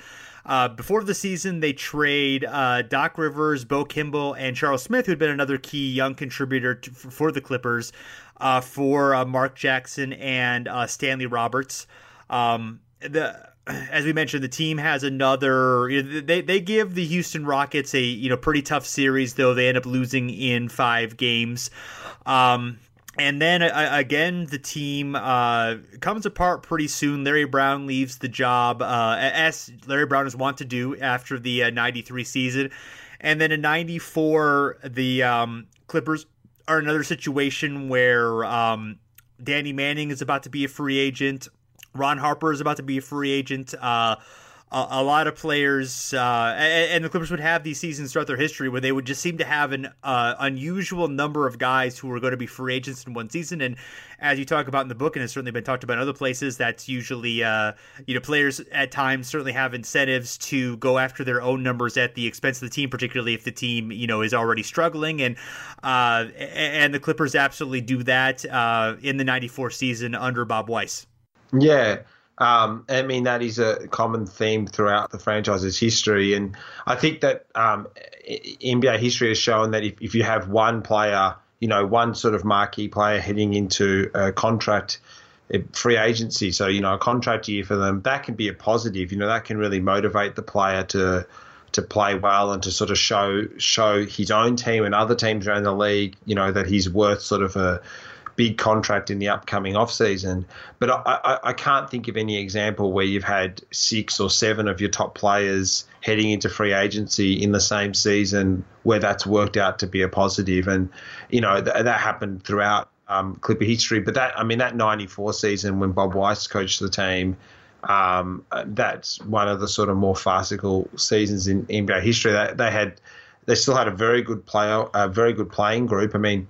uh, before the season they trade uh, doc rivers bo kimble and charles smith who had been another key young contributor to, for the clippers uh, for uh, mark jackson and stanley roberts um, the as we mentioned, the team has another. You know, they they give the Houston Rockets a you know pretty tough series, though they end up losing in five games. Um, and then uh, again, the team uh, comes apart pretty soon. Larry Brown leaves the job, uh, as Larry Brown is wont to do after the '93 uh, season. And then in '94, the um, Clippers are another situation where um, Danny Manning is about to be a free agent. Ron Harper is about to be a free agent. A, lot of players, uh, and, and, the Clippers would have these seasons throughout their history where they would just seem to have an uh, unusual number of guys who were going to be free agents in one season. And as you talk about in the book, and it's certainly been talked about in other places, that's usually, uh, you know, players at times certainly have incentives to go after their own numbers at the expense of the team, particularly if the team, you know, is already struggling. And uh, and the Clippers absolutely do that uh, in the '94 season under Bob Weiss. Yeah. Um, I mean, that is a common theme throughout the franchise's history. And I think that um, NBA history has shown that if, if you have one player, you know, one sort of marquee player heading into a contract free agency, so, you know, a contract year for them, that can be a positive. You know, that can really motivate the player to to play well and to sort of show show his own team and other teams around the league, you know, that he's worth sort of a big contract in the upcoming off season. But I, I, I, can't think of any example where you've had six or seven of your top players heading into free agency in the same season where that's worked out to be a positive. And you know th- that happened throughout um, Clipper history. But that I mean that '94 season when Bob Weiss coached the team. Um, that's one of the sort of more farcical seasons in NBA history. They, they had, they still had a very good player, a very good playing group. I mean,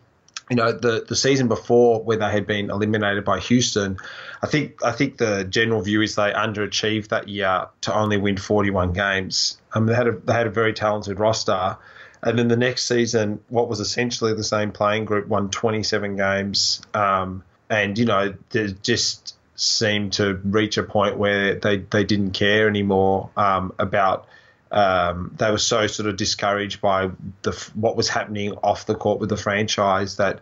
you know the the season before when they had been eliminated by Houston, I think I think the general view is they underachieved that year to only win 41 games. Um, they had a they had a very talented roster, and then the next season, what was essentially the same playing group won 27 games, um, and you know they just seemed to reach a point where they they didn't care anymore um, about um, they were so sort of discouraged by the what was happening off the court with the franchise that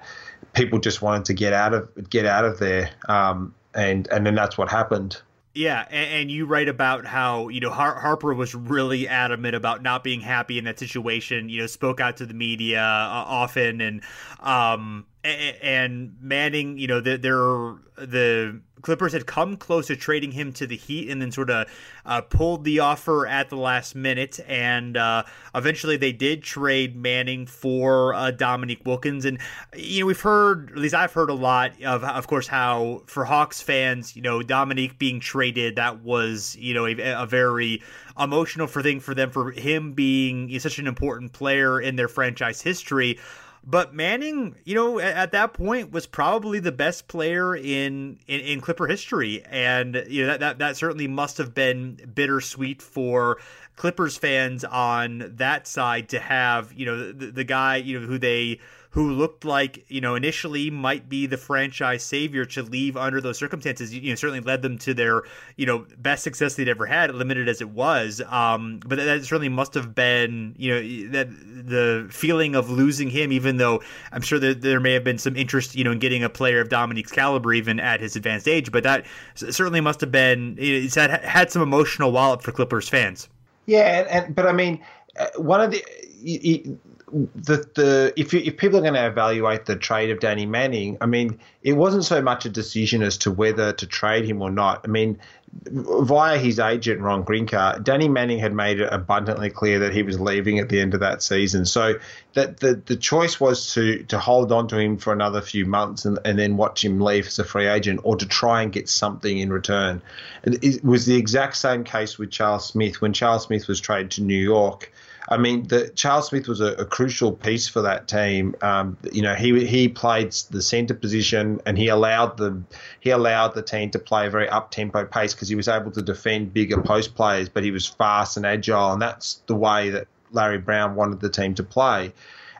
people just wanted to get out of get out of there, um, and and then that's what happened. Yeah, and, you write about how you know Har- Harper was really adamant about not being happy in that situation. You know, spoke out to the media uh, often, and um, and, Manning, you know, they're the Clippers had come close to trading him to the Heat and then sort of uh, pulled the offer at the last minute. And uh, eventually they did trade Manning for uh, Dominique Wilkins. And, you know, we've heard, at least I've heard a lot of, of course, how for Hawks fans, you know, Dominique being traded, that was, you know, a, a very emotional for thing for them, for him being such an important player in their franchise history. But Manning, you know, at, at, that point was probably the best player in, in, in Clipper history, and you know that, that that certainly must have been bittersweet for Clippers fans on that side to have you know the, the guy you know who they who looked like you know initially might be the franchise savior to leave under those circumstances. You know, certainly led them to their you know best success they'd ever had, limited as it was. Um, but that certainly must have been you know that the feeling of losing him, even though I'm sure that there may have been some interest you know in getting a player of Dominique's caliber even at his advanced age. But that certainly must have been it's had had some emotional wallop for Clippers fans. Yeah, and, and but I mean, uh, one of the the the if you, if people are going to evaluate the trade of Danny Manning, I mean, it wasn't so much a decision as to whether to trade him or not. I mean, via his agent Ron Grinker, Danny Manning had made it abundantly clear that he was leaving at the end of that season. So that the the choice was to to hold on to him for another few months and, and then watch him leave as a free agent, or to try and get something in return. It was the exact same case with Charles Smith when Charles Smith was traded to New York. I mean, the, Charles Smith was a, a, crucial piece for that team. Um, you know, he he played the centre position and he allowed the he allowed the team to play a very up tempo pace because he was able to defend bigger post players, but he was fast and agile, and that's the way that Larry Brown wanted the team to play.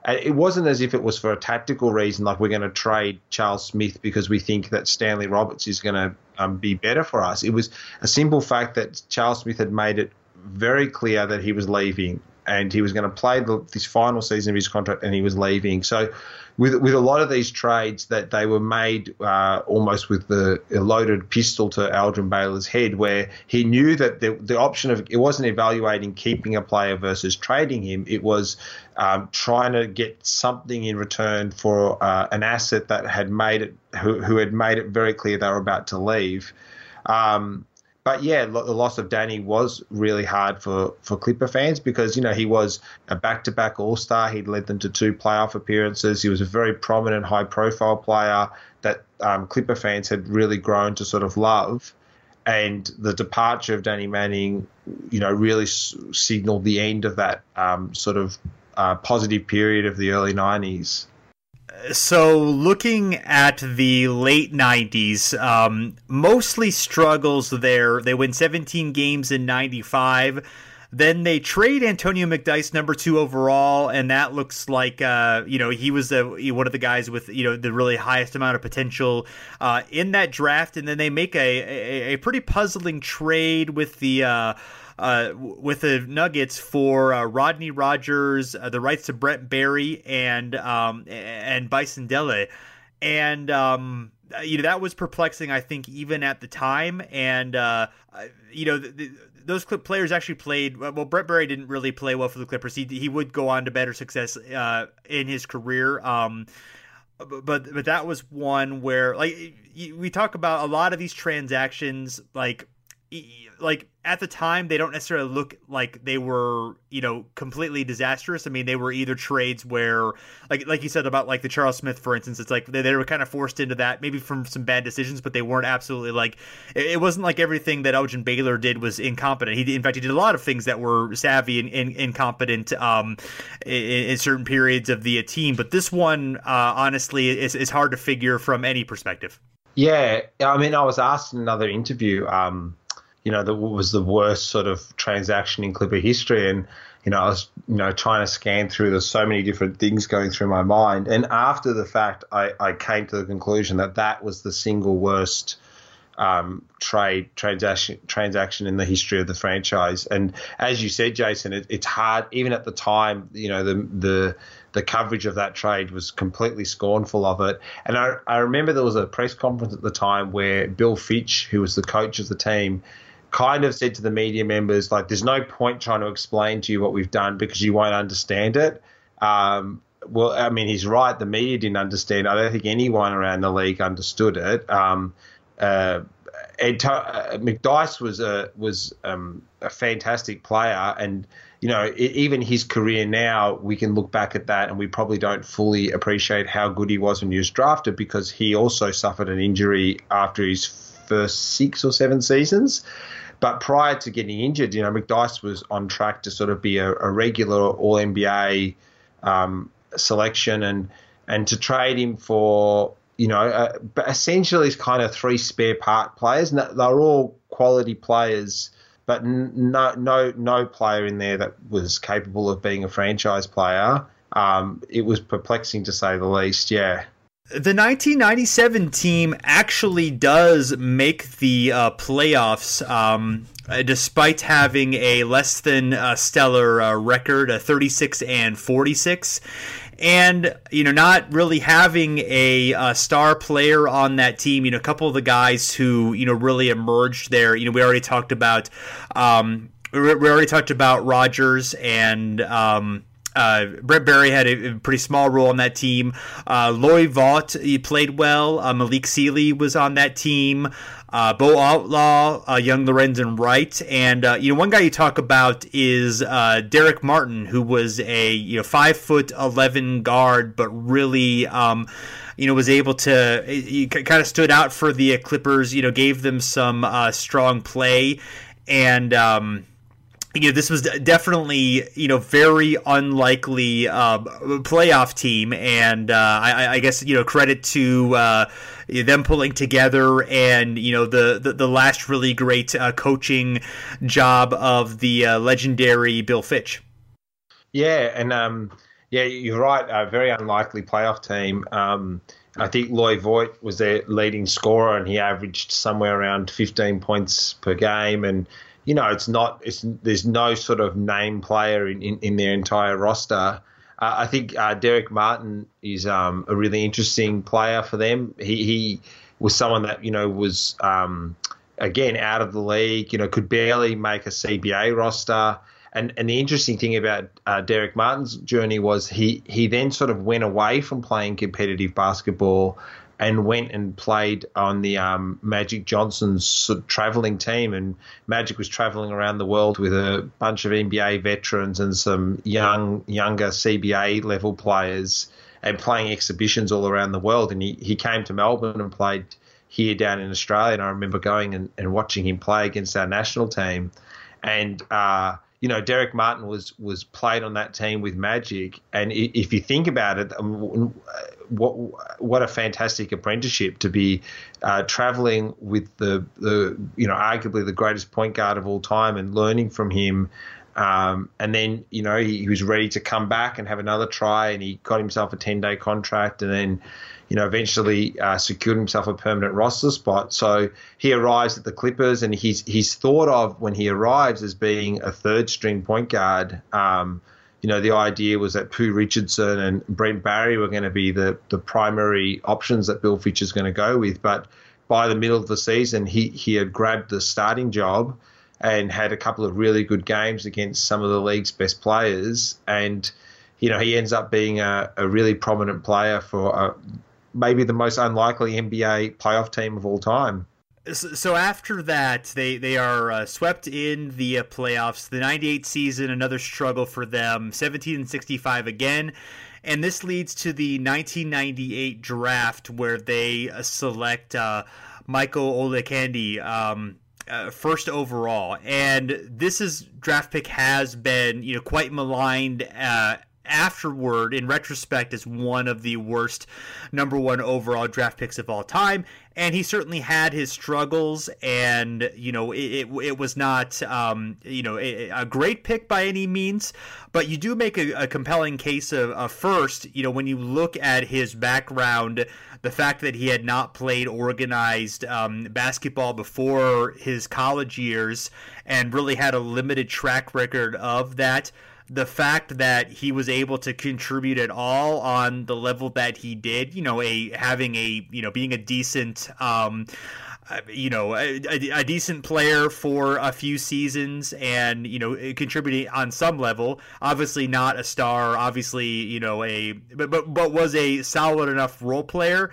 It wasn't as if it was for a tactical reason, like we're going to trade Charles Smith because we think that Stanley Roberts is going to um, be better for us. It was a simple fact that Charles Smith had made it very clear that he was leaving and he was going to play the, this final season of his contract and he was leaving. So, with with a lot of these trades that they were made uh, almost with the loaded pistol to Elgin Baylor's head, where he knew that the, the option of it wasn't evaluating keeping a player versus trading him, it was um, trying to get something in return for uh, an asset that had made it who, who had made it very clear they were about to leave. Um, but yeah, the loss of Danny was really hard for, for Clipper fans because, you know, he was a back to back All Star. He'd led them to two playoff appearances. He was a very prominent, high profile player that um, Clipper fans had really grown to sort of love. And the departure of Danny Manning, you know, really s- signaled the end of that um, sort of uh, positive period of the early 90s so looking at the late 90s um, mostly struggles there they win 17 games in 95 then they trade Antonio McDyess, number two overall, and that looks like uh, you know he was one of the guys with you know the really highest amount of potential uh, in that draft. And then they make a, a, a pretty puzzling trade with the. Uh, uh, with the Nuggets for uh, Rodney Rogers, uh, the rights to Brent Barry, and um, and Bison Dele, and um, you know that was perplexing. I think even at the time, and uh, you know. The, the, those Clip players actually played well. Brent Barry didn't really play well for the Clippers. He he would go on to better success uh, in his career. Um, but but that was one where like we talk about a lot of these transactions like like at the time they don't necessarily look like they were you know completely disastrous. I mean they were either trades where like like you said about like the charles smith for instance it's like they, they were kind of forced into that maybe from some bad decisions but they weren't absolutely like it, it wasn't like everything that elgin baylor did was incompetent. He in fact he did a lot of things that were savvy and, and incompetent um in, in, certain periods of the team but this one uh honestly is, is hard to figure from any perspective. Yeah i mean i was asked in another interview um you know, that was the worst sort of transaction in Clipper history. And, you know, I was, you know, trying to scan through, there's so many different things going through my mind. And after the fact, I, I came to the conclusion that that was the single worst um, trade transaction transaction in the history of the franchise. And as you said, Jason, it, it's hard. Even at the time, you know, the the the coverage of that trade was completely scornful of it. And I, I remember there was a press conference at the time where Bill Fitch, who was the coach of the team, kind of said to the media members, like, there's no point trying to explain to you what we've done because you won't understand it. Um, well, I mean, he's right. The media didn't understand. I don't think anyone around the league understood it. Um, uh, Ed uh, McDyess was a was um, a fantastic player, and you know, it, even his career now, we can look back at that, and we probably don't fully appreciate how good he was when he was drafted because he also suffered an injury after his first six or seven seasons. But prior to getting injured, you know, McDyess was on track to sort of be a, a regular All NBA um, selection, and and to trade him for you know, uh, essentially, it's kind of three spare part players. And they're all quality players, but no, no, no player in there that was capable of being a franchise player. Um, it was perplexing to say the least. Yeah. The 1997 team actually does make the uh, playoffs, um, uh, despite having a less than uh, stellar uh, record, a 36 and 46, and you know not really having a, a, star player on that team. You know, a couple of the guys who you know really emerged there. You know, we already talked about. Um, we already talked about Rogers and. Um, uh, Brent Barry had a, a, pretty small role on that team. Uh, Loy Vaught he played well. Uh, Malik Sealy was on that team. Uh, Bo Outlaw, uh, young Lorenzen Wright, and uh, you know one guy you talk about is uh, Darrick Martin, who was a you know five foot eleven guard, but really. Um, you know, was able to he kind of stood out for the Clippers. You know, gave them some strong play, and um, you know, this was definitely you know very unlikely uh, playoff team, and uh, I, I, guess you know credit to uh, them pulling together, and you know the the, the last really great uh, coaching job of the uh, legendary Bill Fitch. Yeah, and um, yeah, you're right. A very unlikely playoff team. Um, I think Loy Vaught was their leading scorer, and he averaged somewhere around 15 points per game, and you know, it's not, it's there's no sort of name player in, in, in their entire roster. Uh, I think uh, Darrick Martin is um, a really interesting player for them. He, he was someone that, you know, was, um, again, out of the league, you know, could barely make a CBA roster. And, and the interesting thing about uh, Darrick Martin's journey was he, he then sort of went away from playing competitive basketball and went and played on the um, Magic Johnson's sort of traveling team. And Magic was traveling around the world with a bunch of NBA veterans and some young, younger CBA level players and playing exhibitions all around the world. And he, he came to Melbourne and played here down in Australia. And I remember going and, and watching him play against our national team. And, uh, you know, Darrick Martin was was played on that team with Magic, and if you think about it, um, what what a fantastic apprenticeship to be uh, traveling with the the you know arguably the greatest point guard of all time and learning from him. Um, and then you know he, he was ready to come back and have another try, and he got himself a ten day contract, and then you know, eventually uh, secured himself a permanent roster spot. So he arrives at the Clippers, and he's he's thought of when he arrives as being a third string point guard. Um, you know, the idea was that Pooh Richardson and Brent Barry were going to be the the primary options that Bill Fitch is going to go with, but by the middle of the season, he he had grabbed the starting job and had a couple of really good games against some of the league's best players and you know, he ends up being a, a really prominent player for a, maybe the most unlikely NBA playoff team of all time. So after that, they they are uh, swept in the uh, playoffs. The '98 season, another struggle for them. 17 and 65 again, and this leads to the 1998 draft where they uh, select uh, Michael Olowokandi. Um, uh, first overall, and this is draft pick has been you know quite maligned uh, afterward, in retrospect, is one of the worst number one overall draft picks of all time. And he certainly had his struggles, and you know it, it, it was not um, you know a, a, great pick by any means, but you do make a, a compelling case of, of first. You know when you look at his background, the fact that he had not played organized um, basketball before his college years and really had a limited track record of that the fact that he was able to contribute at all on the level that he did, you know, a having a you know being a decent. Um, uh, you know, a, a, decent player for a few seasons and, you know, contributing on some level. Obviously not a star, obviously, you know, a, but, but, but was a solid enough role player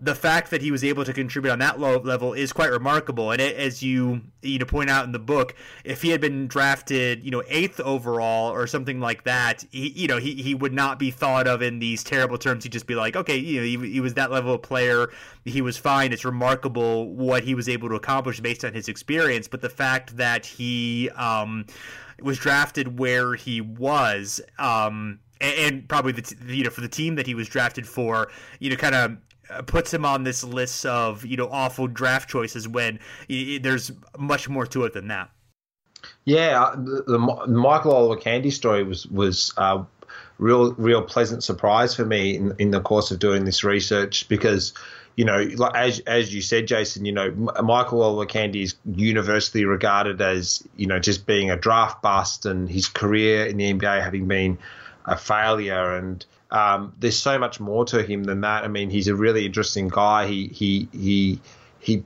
the fact that he was able to contribute on that low level is quite remarkable. And it, as you you know point out in the book, if he had been drafted, you know, eighth overall or something like that, he, you know, he, he would not be thought of in these terrible terms. He'd just be like, okay, you know, he, he was that level of player. He was fine. It's remarkable what he was able to accomplish based on his experience. But the fact that he um, was drafted where he was. Um, and, probably the you know for the team that he was drafted for, you know, kind of puts him on this list of you know awful draft choices when there's much more to it than that. Yeah, uh, the, the Michael Olowokandi story was was real real pleasant surprise for me in, in the course of doing this research because you know as as you said Jason you know Michael Olowokandi is universally regarded as you know just being a draft bust and his career in the NBA having been a failure and um, there's so much more to him than that. I mean, he's a really interesting guy. He he he he.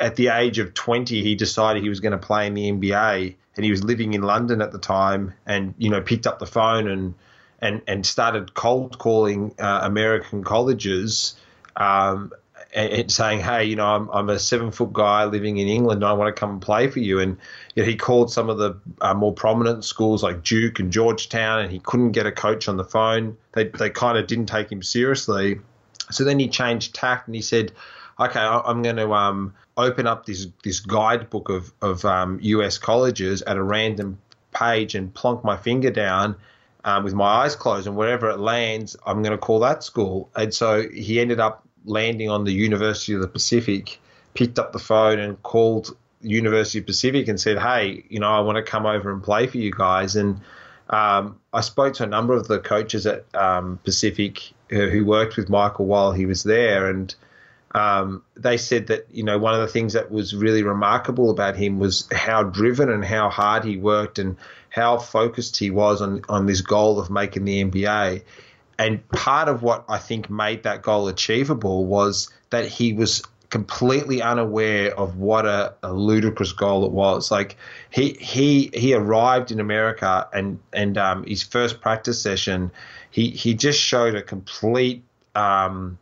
At the age of 20, he decided he was going to play in the NBA, and he was living in London at the time. And you know, picked up the phone and and and started cold calling uh, American colleges. Um, and, saying, "Hey, you know, I'm, I'm a seven foot guy living in England, and I want to come and play for you." And you know, he called some of the uh, more prominent schools like Duke and Georgetown, and he couldn't get a coach on the phone. They they kind of didn't take him seriously. So then he changed tact and he said, "Okay, I'm going to um, open up this this guidebook of of um, U.S. colleges at a random page and plonk my finger down." Um, with my eyes closed, and wherever it lands, I'm going to call that school. And so he ended up landing on the University of the Pacific, picked up the phone and called University of Pacific and said, "Hey, you know, I want to come over and play for you guys." And um, I spoke to a number of the coaches at um, Pacific who, worked with Michael while he was there, and um, they said that you know one of the things that was really remarkable about him was how driven and how hard he worked and how focused he was on on this goal of making the NBA. And part of what I think made that goal achievable was that he was completely unaware of what a, a, ludicrous goal it was. Like he he he arrived in America and and um, his first practice session, he he just showed a complete um,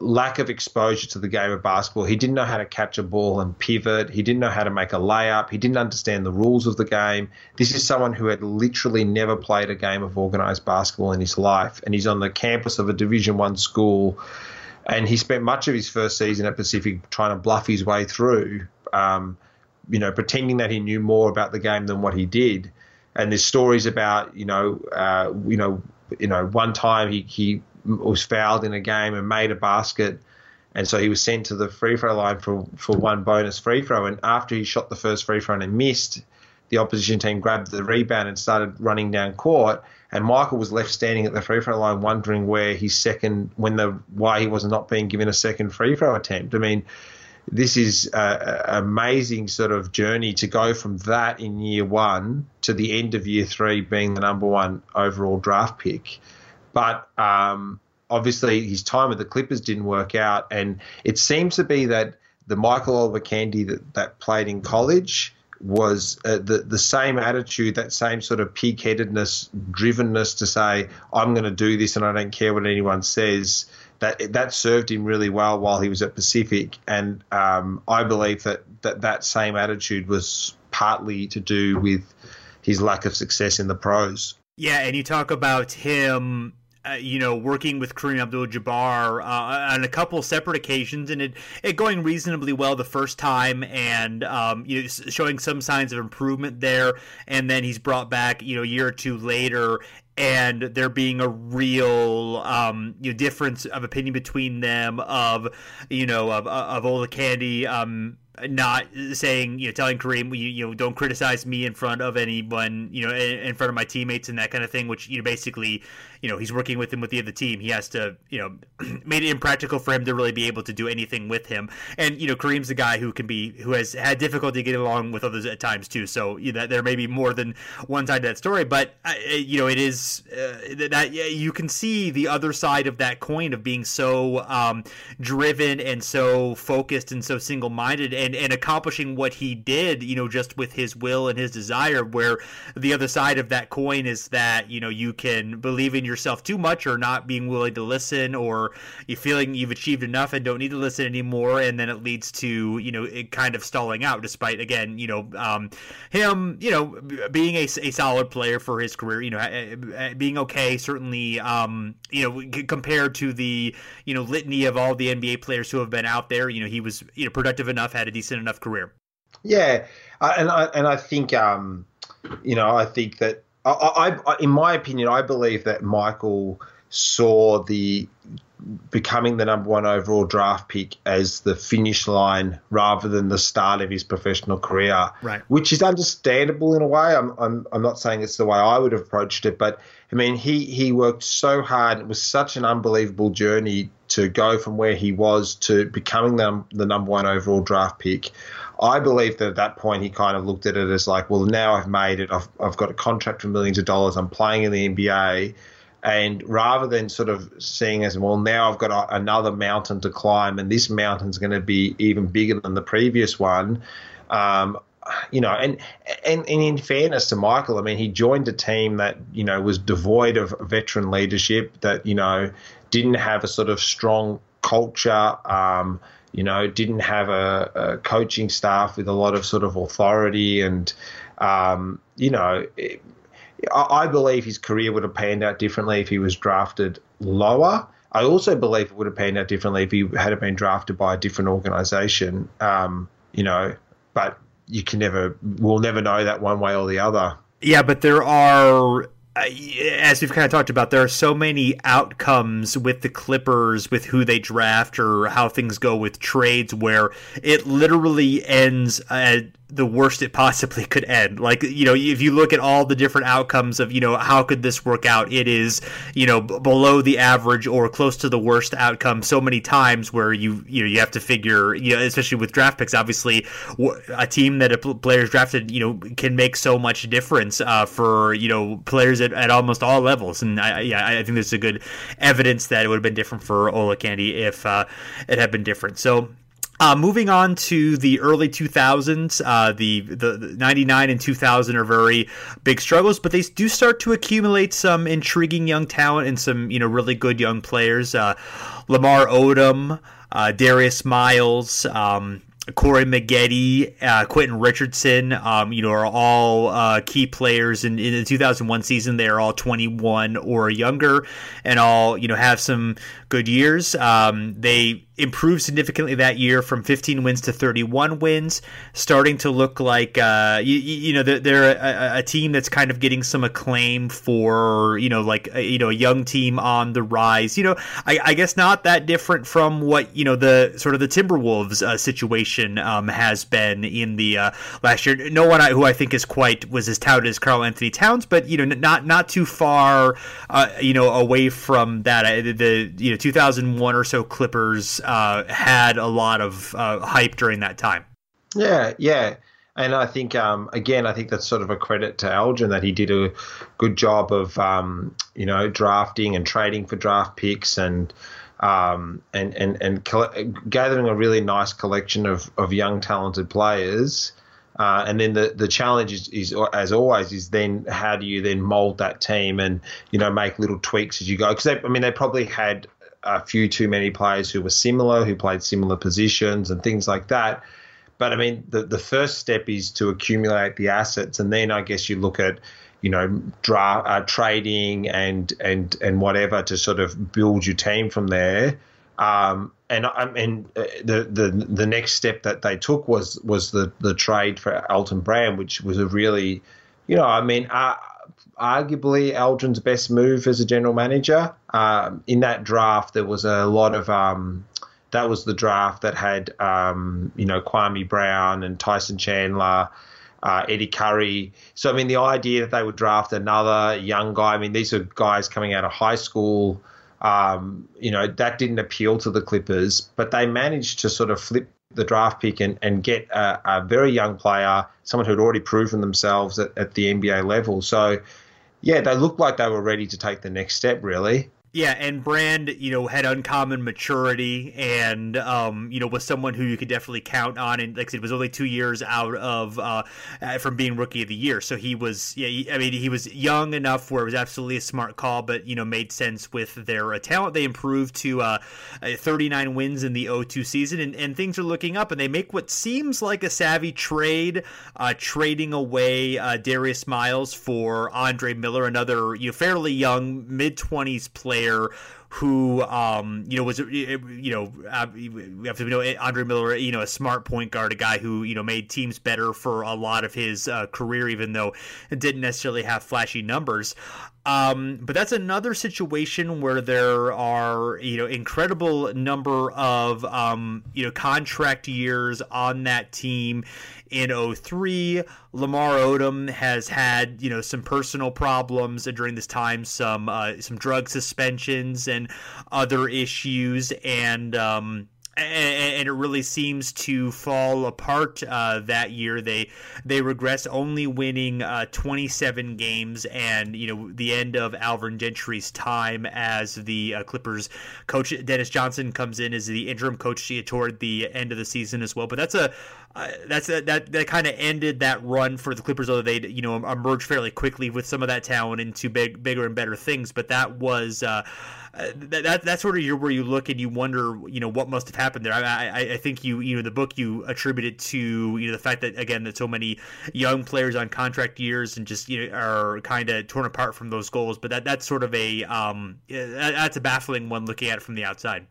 lack of exposure to the game of basketball. He didn't know how to catch a ball and pivot. He didn't know how to make a layup. He didn't understand the rules of the game. This is someone who had literally never played a game of organized basketball in his life, and he's on the campus of a Division One school. And he spent much of his first season at Pacific trying to bluff his way through, um, you know, pretending that he knew more about the game than what he did. And there's stories about, you know, uh, you know, you know, one time he, he was fouled in a game and made a basket, and so he was sent to the free throw line for for one bonus free throw. And after he shot the first free throw and missed, the opposition team grabbed the rebound and started running down court. And Michael was left standing at the free throw line, wondering where his second, when the why he was not being given a second free throw attempt. I mean, this is an amazing sort of journey to go from that in year one to the end of year three being the number one overall draft pick. But um, obviously, his time with the Clippers didn't work out, and it seems to be that the Michael Olowokandi that, that played in college was uh, the the same attitude, that same sort of pig-headedness, drivenness to say, "I'm going to do this, and I don't care what anyone says." That that served him really well while he was at Pacific, and um, I believe that, that that same attitude was partly to do with his lack of success in the pros. Yeah, and you talk about him uh, you know, working with Kareem Abdul-Jabbar uh, on a couple separate occasions, and it, it going reasonably well the first time, and um, you know, showing some signs of improvement there. And then he's brought back, you know, a year or two later, and there being a real um, you know, difference of opinion between them of you know of of Olowokandi um, not saying you know telling Kareem you, you know don't criticize me in front of anyone you know in, in, front of my teammates and that kind of thing which you know basically you know he's working with him with the other team. He has to you know made it impractical for him to really be able to do anything with him. And you know Kareem's a guy who can be who has had difficulty getting along with others at times too. So you know, there may be more than one side to that story but uh, you know it is uh, that you can see the other side of that coin of being so um, driven and so focused and so single-minded. And and and accomplishing what he did, you know, just with his will and his desire. Where the other side of that coin is that you know you can believe in yourself too much, or not being willing to listen, or you feeling you've achieved enough and don't need to listen anymore, and then it leads to you know it kind of stalling out. Despite again, you know, um, him, you know, being a, a solid player for his career, you know, being okay, certainly, um, you know, compared to the you know litany of all the NBA players who have been out there, you know, he was you know productive enough, had a decent enough career. Yeah, uh, and I and I think um, you know I think that I, I, I, in my opinion I believe that Michael saw the becoming the number one overall draft pick as the finish line rather than the start of his professional career. Right. Which is understandable in a way. I'm, I'm, I'm not saying it's the way I would have approached it, but I mean, he, he worked so hard. It was such an unbelievable journey to go from where he was to becoming the, the number one overall draft pick. I believe that at that point he kind of looked at it as like, well, now I've made it. I've, I've got a contract for millions of dollars. I'm playing in the NBA and rather than sort of seeing as well, now I've got a, another mountain to climb, and this mountain's going to be even bigger than the previous one. Um, you know, and, and and in fairness to Michael, I mean, he joined a team that you know was devoid of veteran leadership, that you know didn't have a sort of strong culture. Um, you know, didn't have a, a, coaching staff with a lot of sort of authority, and um, you know, it, I believe his career would have panned out differently if he was drafted lower. I also believe it would have panned out differently if he had been drafted by a different organisation. Um, you know, but you can never, we'll never know that one way or the other. Yeah, but there are uh, as we've kind of talked about, there are so many outcomes with the Clippers, with who they draft or how things go with trades, where it literally ends at the worst it possibly could end. Like, you know, if you look at all the different outcomes of, you know, how could this work out, it is, you know, b- below the average or close to the worst outcome so many times where you, you know, you have to figure, you know, especially with draft picks, obviously a team that a player's drafted, you know, can make so much difference uh, for, you know, players at, at almost all levels. And I, yeah, I think there's a good evidence that it would have been different for Olowokandi if uh, it had been different. So, uh, moving on to the early 2000s, uh, the, the, the 99 and 2000 are very big struggles, but they do start to accumulate some intriguing young talent and some you know really good young players. Uh, Lamar Odom, uh, Darius Miles, um, Corey Maggette, uh, Quentin Richardson, um, you know, are all uh, key players in, in, the 2001 season. They are all 21 or younger, and all you know have some good years. Um, they improved significantly that year from 15 wins to 31 wins, starting to look like uh, you, you, know they're, they're a, a, team that's kind of getting some acclaim for you know like a, you know a young team on the rise. You know, I, I, guess not that different from what you know the sort of the Timberwolves uh, situation um, has been in the uh, last year. No one who I think is quite was as touted as Karl-Anthony Towns, but you know not not too far uh, you know away from that. The you know 2001 or so Clippers uh, had a lot of uh, hype during that time. Yeah, yeah. And I think, um, again, I think that's sort of a credit to Elgin that he did a good job of, um, you know, drafting and trading for draft picks and um, and and and gathering a really nice collection of, of young talented players. Uh, and then the, the challenge is, is, as always, is then how do you then mold that team and you know make little tweaks as you go? Because I mean, they probably had a few too many players who were similar, who played similar positions and things like that. But I mean, the the first step is to accumulate the assets, and then I guess you look at you know draft uh, trading and and and whatever to sort of build your team from there. Um, and I mean, uh, the the the next step that they took was was the the trade for Elton Brand, which was a really, you know, I mean. Uh, arguably Elgin's best move as a general manager. Um, in that draft, there was a lot of um, that was the draft that had um, you know Kwame Brown and Tyson Chandler. Uh, Eddie Curry. So, I mean, the idea that they would draft another young guy, I mean, these are guys coming out of high school. Um, you know, that didn't appeal to the Clippers, but they managed to sort of flip the draft pick and, and get a, a very young player, someone who'd already proven themselves at, at the NBA level. So, yeah, they looked like they were ready to take the next step, really. Yeah, and Brand, you know, had uncommon maturity and, um, you know, was someone who you could definitely count on. And like I said, was only two years out of uh, uh, from being rookie of the year. So he was, yeah, I mean, he was young enough where it was absolutely a smart call, but, you know, made sense with their uh, talent. They improved to uh, 39 wins in the 02 season, and, and things are looking up. And they make what seems like a savvy trade, uh, trading away uh, Darius Miles for Andre Miller, another you know, fairly young, mid 20s player player who um, you know was you know uh, we have to know Andre Miller you know a smart point guard a guy who you know made teams better for a lot of his uh, career even though it didn't necessarily have flashy numbers. Um, but that's another situation where there are you know incredible number of um, you know contract years on that team in 03. Lamar Odom has had you know some personal problems during this time, some uh, some drug suspensions and other issues, and um, and, it really seems to fall apart uh, that year. They they regress, only winning uh, 27 games, and you know the end of Alvin Gentry's time as the uh, Clippers coach. Dennis Johnson comes in as the interim coach toward the end of the season as well. But that's a uh, that's that that, that kind of ended that run for the Clippers. Although they you know emerged fairly quickly with some of that talent into big, bigger and better things. But that was. Uh, uh that, that that's sort of your, where you look and you wonder, you know, what must have happened there. I, I, I think you, you know, the book you attribute it to, you know, the fact that again that so many young players on contract years and just you know are kind of torn apart from those goals. But that that's sort of a um, that's a baffling one looking at it from the outside.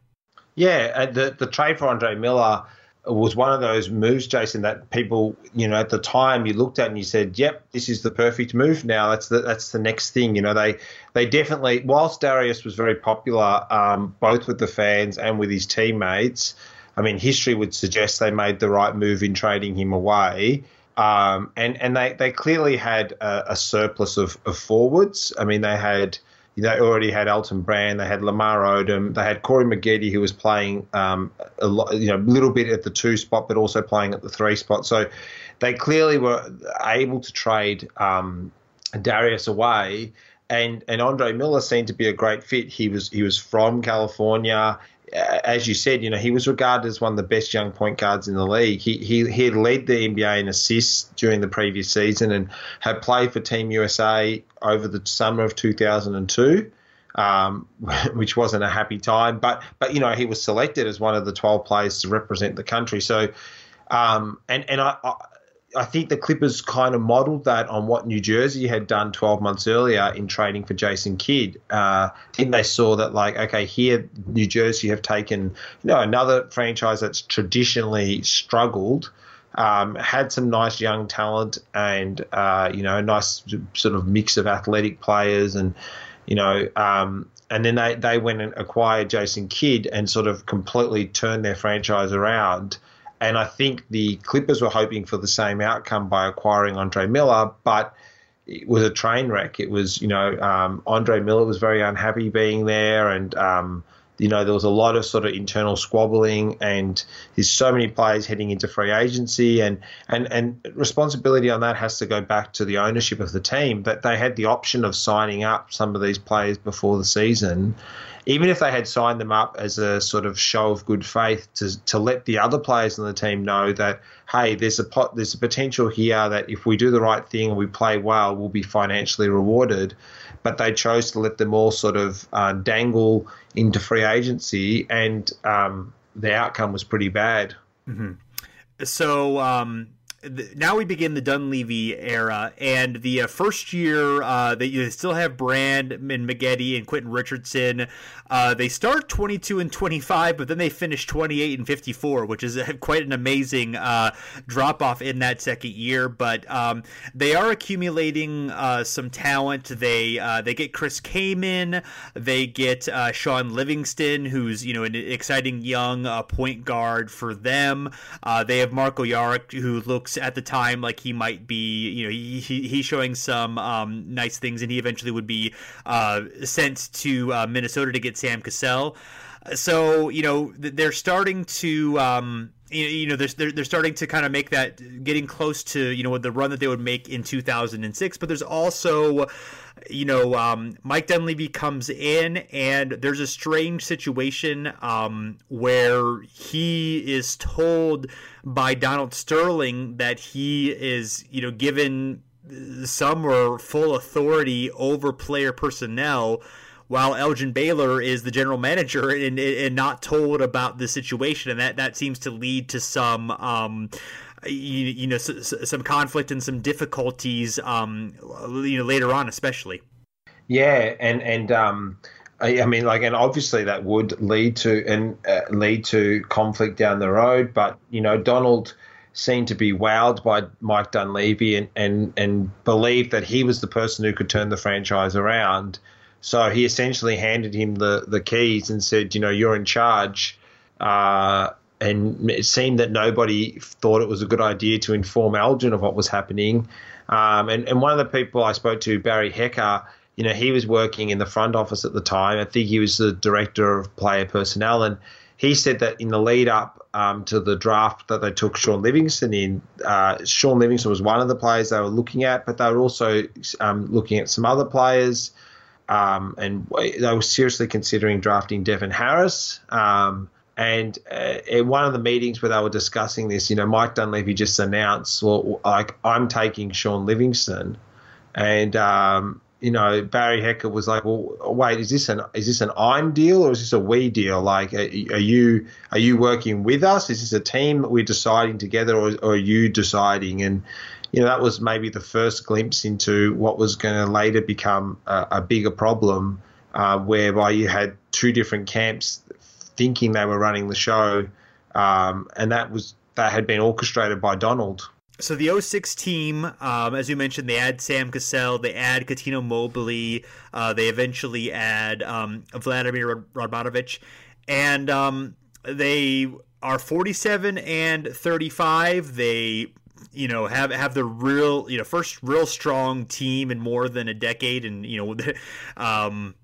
Yeah, the the trade for Andre Miller was one of those moves, Jason, that people, you know, at the time you looked at and you said, "Yep, this is the perfect move." Now that's the that's the next thing. You know, they they definitely, whilst Darius was very popular, um, both with the fans and with his teammates. I mean, history would suggest they made the right move in trading him away. Um, and and they, they clearly had a, a surplus of, of forwards. I mean, they had they already had Elton Brand, they had Lamar Odom, they had Corey Maggette, who was playing um, a you know, little bit at the two spot, but also playing at the three spot. So they clearly were able to trade um, Darius away. And, and Andre Miller seemed to be a great fit. He was he was from California as you said, you know, he was regarded as one of the best young point guards in the league. He, he, he had led the NBA in assists during the previous season and had played for Team USA over the summer of 2002. Um, which wasn't a happy time, but but you know he was selected as one of the 12 players to represent the country. So, um, and and I, I think the Clippers kind of modeled that on what New Jersey had done 12 months earlier in trading for Jason Kidd. Uh, I think they saw that, like, okay, here New Jersey have taken, you know, another franchise that's traditionally struggled, um, had some nice young talent, and uh, you know, a nice sort of mix of athletic players, and you know, um, and then they they went and acquired Jason Kidd and sort of completely turned their franchise around. And I think the Clippers were hoping for the same outcome by acquiring Andre Miller, but it was a train wreck. It was, you know, um, Andre Miller was very unhappy being there, and um, you know there was a lot of sort of internal squabbling, and there's so many players heading into free agency, and and and responsibility on that has to go back to the ownership of the team that they had the option of signing up some of these players before the season, even if they had signed them up as a sort of show of good faith to, to let the other players on the team know that hey, there's a pot, there's a potential here that if we do the right thing and we play well, we'll be financially rewarded. But they chose to let them all sort of uh, dangle into free agency, and um, the outcome was pretty bad. Mm-hmm. So um, now we begin the Dunleavy era, and the uh, first year uh, they, still have Brand and Maggette and Quentin Richardson. Uh, they start 22 and 25, but then they finish 28 and 54, which is quite an amazing uh, drop off in that second year. But um, they are accumulating uh, some talent. They uh, they get Chris Kaman, they get Shaun Livingston, who's you know an exciting young point guard for them. they have Marko Jaric, who looks at the time like he might be, you know, he, he he's showing some um, nice things, and he eventually would be uh, sent to uh, Minnesota to get Sam Cassell. So you know they're starting to. Um, you know, they're, they're starting to kind of make that getting close to you know the run that they would make in 2006. But there's also you know, um, Mike Dunleavy comes in, and there's a strange situation um, where he is told by Donald Sterling that he is, you know, given some or full authority over player personnel while Elgin Baylor is the general manager and, and not told about the situation, and that that seems to lead to some. Um, you, you know, some conflict and some difficulties, um, you know, later on, especially. Yeah, and and um, I, I, mean, like, and obviously that would lead to and uh, lead to conflict down the road. But you know, Donald seemed to be wowed by Mike Dunleavy and and and believed that he was the person who could turn the franchise around. So he essentially handed him the the keys and said, you know, you're in charge. Uh, and it seemed that nobody thought it was a good idea to inform Elgin of what was happening. Um, and, and one of the people I spoke to, Barry Hecker, you know, he was working in the front office at the time. I think he was the director of player personnel, and he said that in the lead up um, to the draft that they took Shaun Livingston in, uh, Shaun Livingston was one of the players they were looking at, but they were also um, looking at some other players, um, and they were seriously considering drafting Devin Harris. Um, and uh, in one of the meetings where they were discussing this, you know, Mike Dunleavy just announced, well, like I'm taking Shaun Livingston, and um, you know, Barry Hecker was like, "Well, wait, is this an is this an I'm deal or is this a we deal? Like, are, you are you working with us? Is this a team that we're deciding together, or, or, are you deciding?" And you know, that was maybe the first glimpse into what was going to later become a, a bigger problem, uh, whereby you had two different camps thinking they were running the show, um, and that was that had been orchestrated by Donald so the 06 team, um, as you mentioned, they add Sam Cassell, they add Cuttino Mobley, uh, they eventually add um, Vladimir Radmanovic, and um, they are 47 and 35. They, you know, have have the real, you know, first real strong team in more than a decade, and you know, um,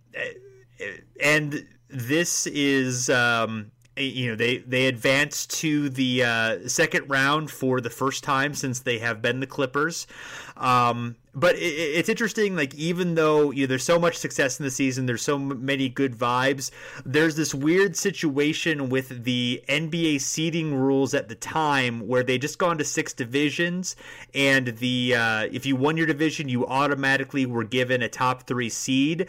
and this is um, you know they they advanced to the uh, second round for the first time since they have been the Clippers. Um, but it, it's interesting, like even though you know, there's so much success in the season, there's so many good vibes. There's this weird situation with the NBA seeding rules at the time where they just gone to six divisions, and the uh, if you won your division, you automatically were given a top three seed.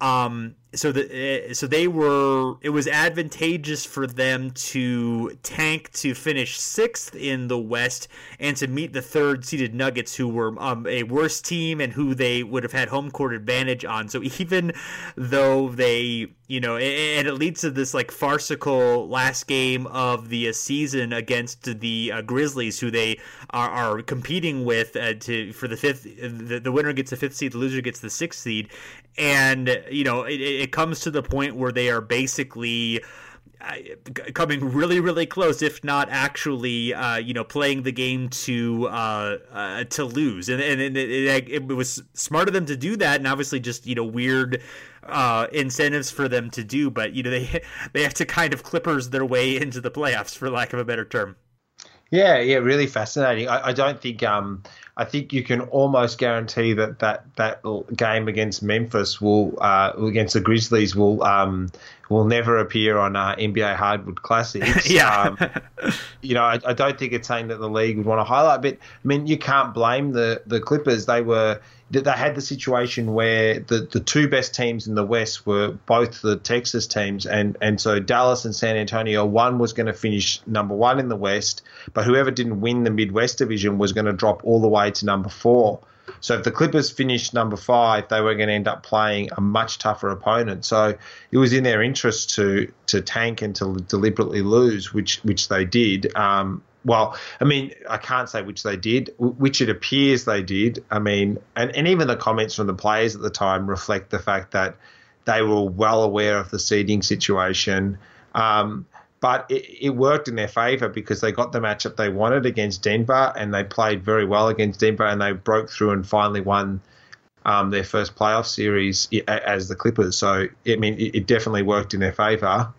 Um, so the eh, so they were it was advantageous for them to tank to finish sixth in the West and to meet the third seeded Nuggets, who were um, a worse team and who they would have had home court advantage on. So even though they you know and it leads to this like farcical last game of the season against the uh, Grizzlies, who they are, are competing with uh, to for the fifth. The, the winner gets the fifth seed, the loser gets the sixth seed, and you know it, it comes to the point where they are basically uh, coming really really close if not actually uh, you know playing the game to uh, uh to lose. And, and it, it, it, was smart of them to do that and obviously just you know weird uh, incentives for them to do but you know they they have to kind of clippers their way into the playoffs for lack of a better term. Yeah yeah really fascinating. I, I don't think um I think you can almost guarantee that that, that game against Memphis will uh, against the Grizzlies will um, will never appear on uh, NBA Hardwood Classics. yeah, um, you know, I, I, don't think it's saying that the league would want to highlight, but I mean, you can't blame the the Clippers. They were they had the situation where the, the two best teams in the West were both the Texas teams, and, and so Dallas and San Antonio, one was going to finish number one in the West, but whoever didn't win the Midwest division was going to drop all the way to number four. So if the Clippers finished number five, they were going to end up playing a much tougher opponent. So it was in their interest to to tank and to deliberately lose, which which they did. Um, well, I mean, I can't say which they did, which it appears they did. I mean, and, and even the comments from the players at the time reflect the fact that they were well aware of the seeding situation. Um, but it, it, worked in their favour because they got the matchup they wanted against Denver and they played very well against Denver and they broke through and finally won um, their first playoff series as the Clippers. So, I mean, it, it definitely worked in their favour.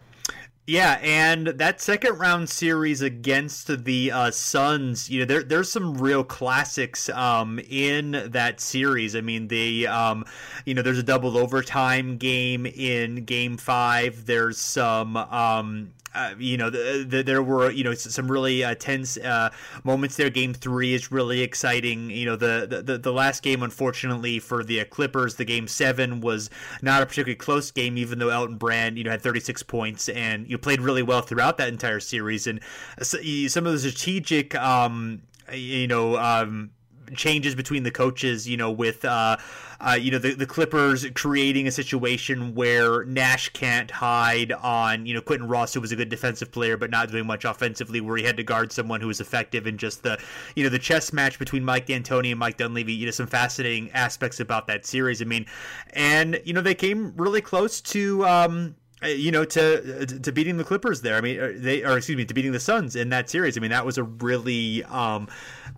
Yeah, and that second round series against the uh, Suns, you know, there there's some real classics um, in that series. I mean, the um, you know, there's a double overtime game in Game Five. There's some um, uh, you know, the, the, there were you know some really uh, tense uh, moments there. Game three is really exciting. You know, the, the the last game, unfortunately for the Clippers, the game seven was not a particularly close game, even though Elton Brand you know had 36 points and you played really well throughout that entire series. And some of the strategic, um, you know. Um, changes between the coaches, you know, with uh, uh, you know the, the Clippers creating a situation where Nash can't hide on you know Quinton Ross, who was a good defensive player but not doing much offensively, where he had to guard someone who was effective, and just the you know the chess match between Mike D'Antoni and Mike Dunleavy. You know some fascinating aspects about that series. I mean, and you know they came really close to. Um, you know, to to beating the Clippers there. I mean, uh, they or excuse me, to beating the Suns in that series. I mean, that was a really um,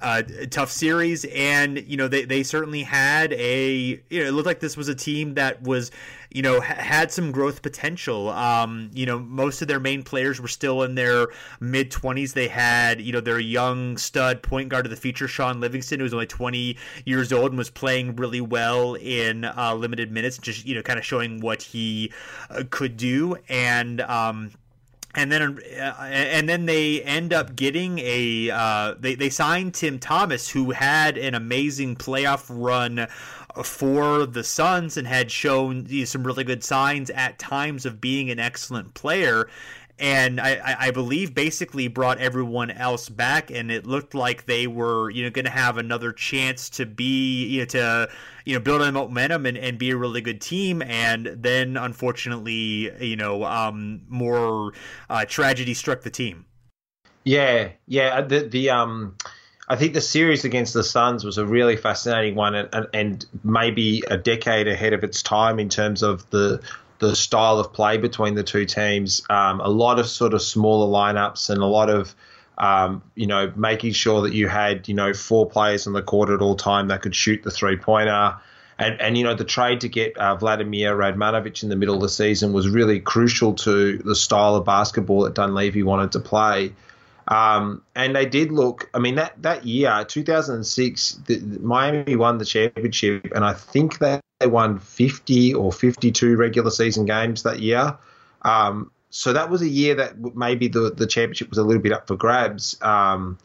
uh, tough series, and you know, they they certainly had a. You know, it looked like this was a team that was you know, had some growth potential. Um, you know, most of their main players were still in their mid 20s. They had, you know, their young stud point guard of the future, Shaun Livingston, who was only 20 years old and was playing really well in uh, limited minutes, just, you know, kind of showing what he uh, could do. And, um, and then uh, and then they end up getting a uh, they they signed Tim Thomas who had an amazing playoff run for the Suns and had shown you know, some really good signs at times of being an excellent player and I, I believe basically brought everyone else back, and it looked like they were you know going to have another chance to be you know to you know build on momentum and, and be a really good team, and then unfortunately you know um, more uh, tragedy struck the team. Yeah, yeah. The the um. I think the series against the Suns was a really fascinating one, and, and, maybe a decade ahead of its time in terms of the the style of play between the two teams. Um, a lot of sort of smaller lineups and a lot of um, you know making sure that you had you know four players on the court at all time that could shoot the three pointer. And, and you know the trade to get uh, Vladimir Radmanovic in the middle of the season was really crucial to the style of basketball that Dunleavy wanted to play. Um, and they did look. I mean, that that year, 2006, the, Miami won the championship, and I think they won 50 or 52 regular season games that year. Um, so that was a year that maybe the the championship was a little bit up for grabs. Um,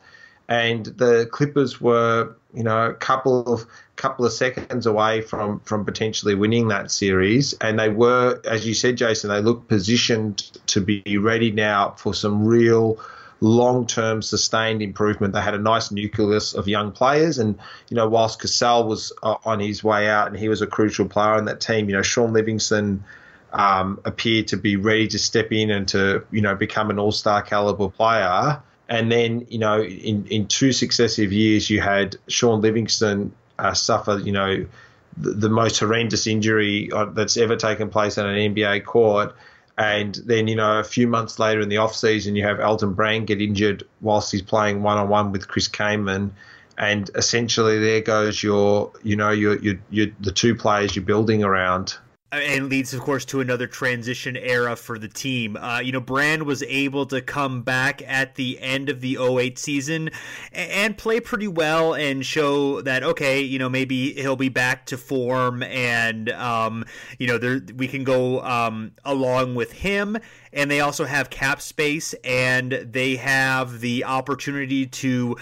and the Clippers were, you know, a couple of couple of seconds away from from potentially winning that series, and they were, as you said, Jason, they looked positioned to be ready now for some real long term sustained improvement. They had a nice nucleus of young players, and you know, whilst Cassell was uh, on his way out and he was a crucial player in that team, you know, Shaun Livingston um, appeared to be ready to step in and to you know become an all star caliber player. And then you know, in in two successive years, you had Shaun Livingston uh, suffer you know the, the most horrendous injury uh, that's ever taken place on an NBA court and then, you know, a few months later in the off season, you have Elton Brand get injured whilst he's playing one on one with Chris Kaman. And essentially, there goes your, you know, your, your, your the two players you're building around and leads, of course, to another transition era for the team. Uh, you know, Brand was able to come back at the end of the 08 season and play pretty well and show that, okay, you know, maybe he'll be back to form and, um, you know, there, we can go um, along with him. And they also have cap space and they have the opportunity to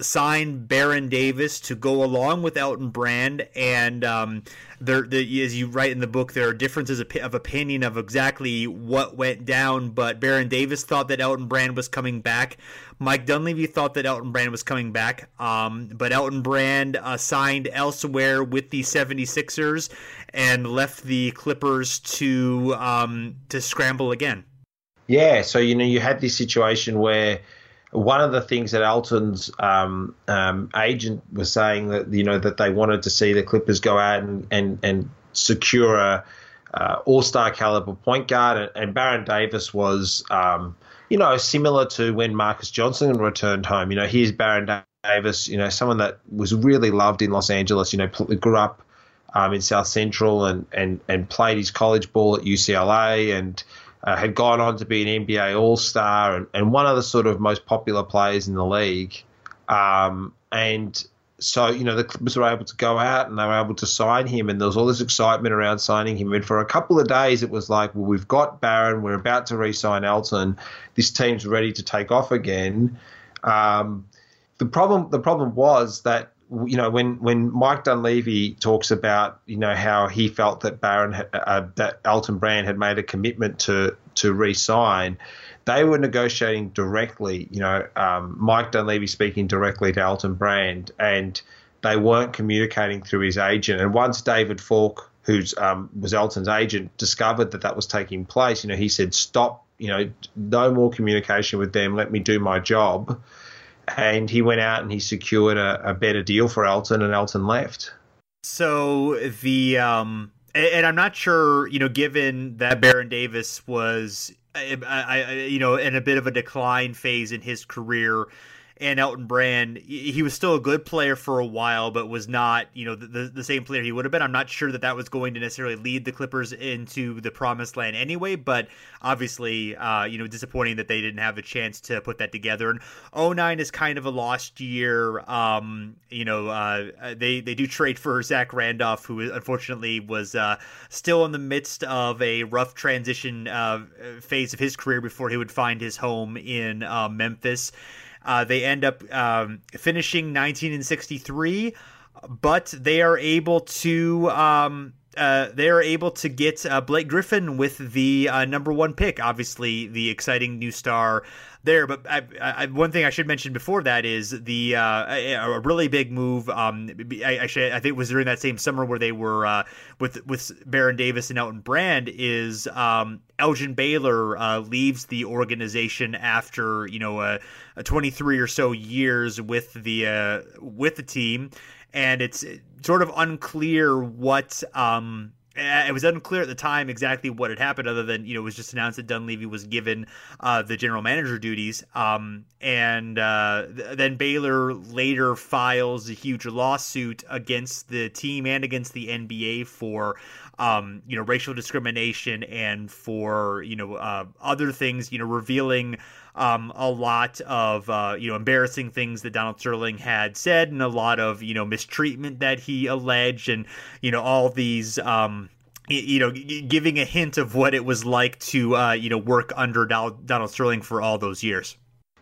sign Baron Davis to go along with Elton Brand, and um, there, the, as you write in the book, there are differences of, of, opinion of exactly what went down. But Baron Davis thought that Elton Brand was coming back. Mike Dunleavy thought that Elton Brand was coming back, um, but Elton Brand uh, signed elsewhere with the 76ers and left the Clippers to um, to scramble again. Yeah, so you know you had this situation where one of the things that Elton's um, um, agent was saying that you know that they wanted to see the Clippers go out and and, and secure a uh, All Star caliber point guard, and, and Baron Davis was um, you know similar to when Marques Johnson returned home. You know, here's Baron Davis, you know, someone that was really loved in Los Angeles. You know, grew up um, in South Central and and and played his college ball at UCLA and uh, had gone on to be an NBA All Star and, and one of the sort of most popular players in the league. Um, and so, you know, the Clippers were able to go out and they were able to sign him, and there was all this excitement around signing him. And for a couple of days, it was like, well, we've got Baron, we're about to re sign Elton, this team's ready to take off again. Um, the problem, the problem was that you know, when when Mike Dunleavy talks about you know how he felt that Baron uh, that Elton Brand had made a commitment to to re-sign, they were negotiating directly. You know, um, Mike Dunleavy speaking directly to Elton Brand, and they weren't communicating through his agent. And once David Falk, who's um, was Elton's agent, discovered that that was taking place, you know, he said, "Stop. You know, no more communication with them. Let me do my job." And he went out and he secured a, a better deal for Elton, and Elton left. So the um, and I'm not sure, you know, given that Baron Davis was, I, I, you know, in a bit of a decline phase in his career, and Elton Brand, he was still a good player for a while, but was not, you know, the, the same player he would have been. I'm not sure that that was going to necessarily lead the Clippers into the promised land anyway, but obviously, uh, you know, disappointing that they didn't have a chance to put that together. And 09 is kind of a lost year. Um, you know, uh, they, they do trade for Zach Randolph, who unfortunately was uh, still in the midst of a rough transition uh, phase of his career before he would find his home in uh, Memphis. Uh, they end up um, finishing 19 and 63, but they are able to. Um, uh, they are able to get uh, Blake Griffin with the uh, number one pick. Obviously, the exciting new star there. But I, I, one thing I should mention before that is the uh, a, really big move. Um, I actually, I think it was during that same summer where they were uh, with with Baron Davis and Elton Brand. Is um, Elgin Baylor uh, leaves the organization after you know a, a 23 or so years with the uh, with the team, and it's sort of unclear what. Um, it was unclear at the time exactly what had happened, other than you know it was just announced that Dunleavy was given uh, the general manager duties, um, and uh, th- then Baylor later files a huge lawsuit against the team and against the NBA for um, you know racial discrimination and for you know uh, other things, you know revealing. Um, a lot of uh, you know embarrassing things that Donald Sterling had said, and a lot of you know mistreatment that he alleged, and you know all these. Um, you know, giving a hint of what it was like to, uh, you know, work under Donald Sterling for all those years.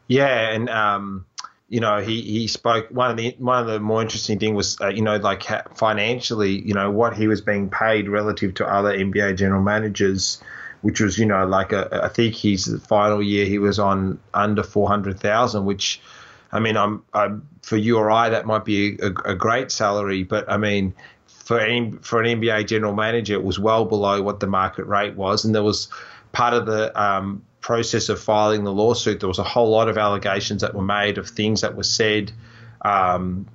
Yeah, and um, you know, he, he spoke. One of the one of the more interesting thing was, uh, you know, like financially, you know, what he was being paid relative to other NBA general managers which was you know like a, I think his final year he was on under four hundred thousand, which I mean I'm, I'm, for you or I that might be a, a great salary, but I mean for any, for an NBA general manager it was well below what the market rate was, and there was part of the um, process of filing the lawsuit. There was a whole lot of allegations that were made of things that were said. Um,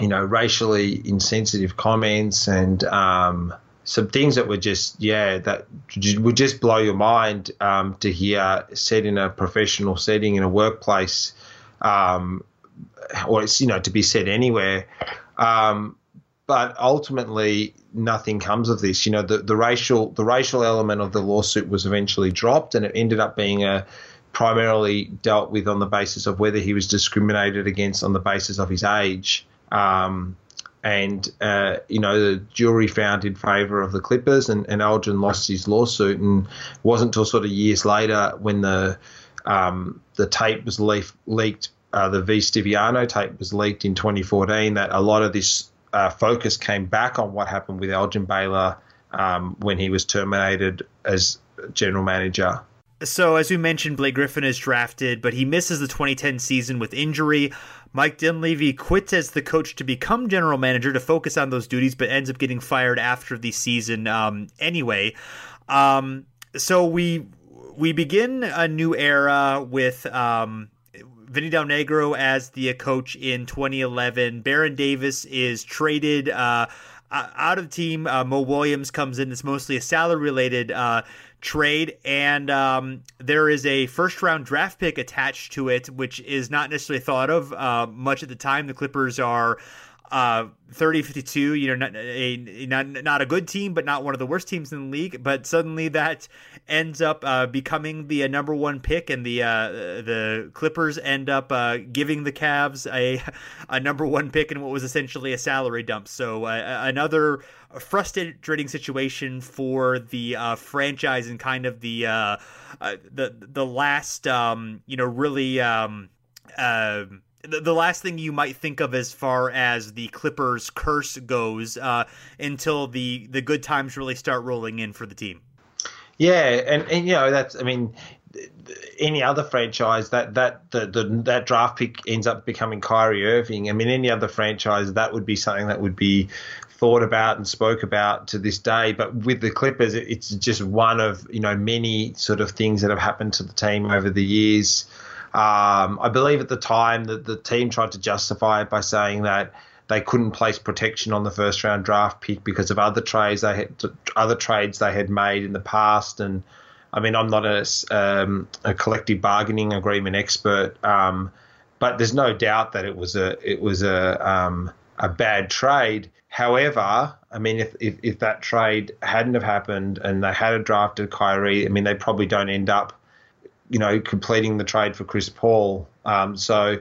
you know, racially insensitive comments and um, some things that were just yeah that would just blow your mind um, to hear said in a professional setting in a workplace um, or it's you know to be said anywhere um, but ultimately nothing comes of this. You know the, the racial the racial element of the lawsuit was eventually dropped and it ended up being a primarily dealt with on the basis of whether he was discriminated against on the basis of his age. Um, and uh, you know the jury found in favour of the Clippers, and, and Elgin lost his lawsuit, and wasn't until sort of years later when the um, the tape was leaf, leaked, uh, the V Stiviano tape was leaked in 2014, that a lot of this uh, focus came back on what happened with Elgin Baylor um, when he was terminated as general manager. So, as we mentioned, Blake Griffin is drafted, but he misses the 2010 season with injury. Mike Dunleavy quits as the coach to become general manager to focus on those duties, but ends up getting fired after the season um, anyway. Um, so we we begin a new era with um, Vinny Del Negro as the coach in 2011. Baron Davis is traded. Uh, out of the team, uh, Mo Williams comes in. It's mostly a salary related uh, trade, and um, there is a first round draft pick attached to it, which is not necessarily thought of uh, much at the time. The Clippers are uh, 30 52 you know not a not, not a good team but not one of the worst teams in the league but suddenly that ends up uh, becoming the uh, number one pick and the uh, the clippers end up uh, giving the Cavs a a number one pick in what was essentially a salary dump. So uh, another frustrating situation for the uh franchise and kind of the uh, the the last um, you know really um, the, last thing you might think of as far as the Clippers curse goes uh, until the the good times really start rolling in for the team. Yeah, and, and you know that's I mean any other franchise that that the, the that draft pick ends up becoming Kyrie Irving. I mean any other franchise that would be something that would be thought about and spoke about to this day. But with the Clippers, it's just one of you know many sort of things that have happened to the team over the years. Um, I believe at the time that the team tried to justify it by saying that they couldn't place protection on the first round draft pick because of other trades they had other trades they had made in the past. And I mean, I'm not a, um, a collective bargaining agreement expert. Um, but there's no doubt that it was a it was a um, a bad trade. However, I mean, if, if, if that trade hadn't have happened and they had drafted Kyrie, I mean, they probably don't end up, you know, completing the trade for Chris Paul. Um, so,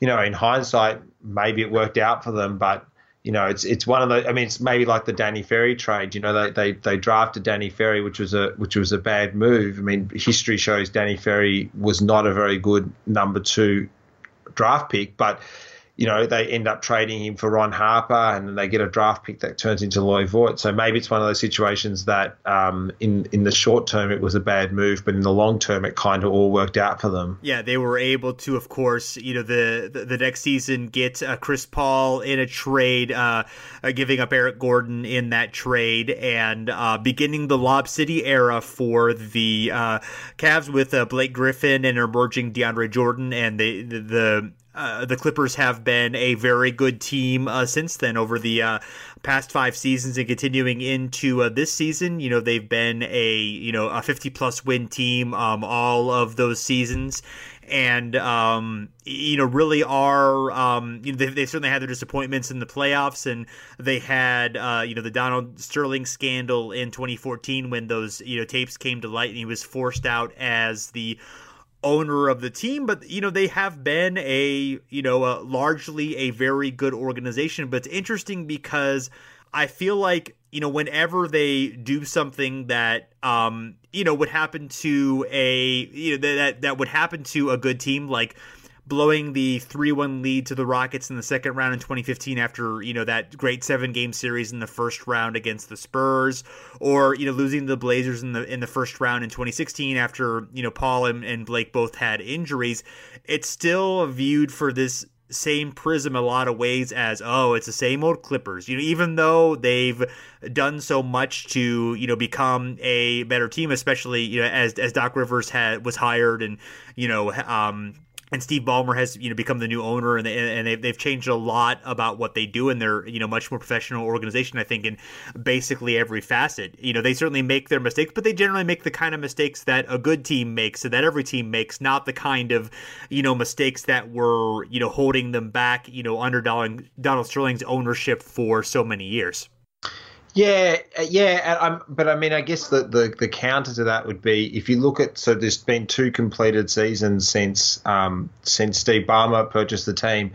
you know, in hindsight, maybe it worked out for them, but you know, it's it's one of the. I mean, it's maybe like the Danny Ferry trade. You know, they they, they drafted Danny Ferry, which was a which was a bad move. I mean, history shows Danny Ferry was not a very good number two draft pick, but you know, they end up trading him for Ron Harper and then they get a draft pick that turns into Loy Vaught. So maybe it's one of those situations that um, in, in the short term it was a bad move, but in the long term it kind of all worked out for them. Yeah, they were able to, of course, you know, the the, the next season get uh, Chris Paul in a trade, uh, uh, giving up Eric Gordon in that trade and uh, beginning the Lob City era for the uh, Cavs with uh, Blake Griffin and emerging DeAndre Jordan and the, the, the uh, the Clippers have been a very good team uh, since then over the uh, past five seasons and continuing into uh, this season. You know, they've been a, you know, a 50 plus win team um, all of those seasons. And, um, you know, really are, um, you know, they, they, certainly had their disappointments in the playoffs. And they had, uh, you know, the Donald Sterling scandal in 2014 when those, you know, tapes came to light and he was forced out as the owner of the team, but you know they have been a you know a, largely a very good organization. But it's interesting because I feel like you know whenever they do something that um you know would happen to a you know that that would happen to a good team like blowing the 3-1 lead to the Rockets in the second round in 2015 after, you know, that great seven-game series in the first round against the Spurs or, you know, losing the Blazers in the in the first round in 2016 after, you know, Paul and, and Blake both had injuries. It's still viewed for this same prism a lot of ways as oh it's the same old clippers you know even though they've done so much to you know become a better team especially you know as as doc rivers had was hired and you know um and Steve Ballmer has you know become the new owner, and they, and they've, they've changed a lot about what they do, and they're you know much more professional organization. I think in basically every facet. You know they certainly make their mistakes, but they generally make the kind of mistakes that a good team makes, and that every team makes, not the kind of you know mistakes that were you know holding them back. You know under Donald Sterling's ownership for so many years. Yeah, uh, yeah, I'm, but I mean, I guess the, the, the counter to that would be if you look at so there's been two completed seasons since um, since Steve Ballmer purchased the team.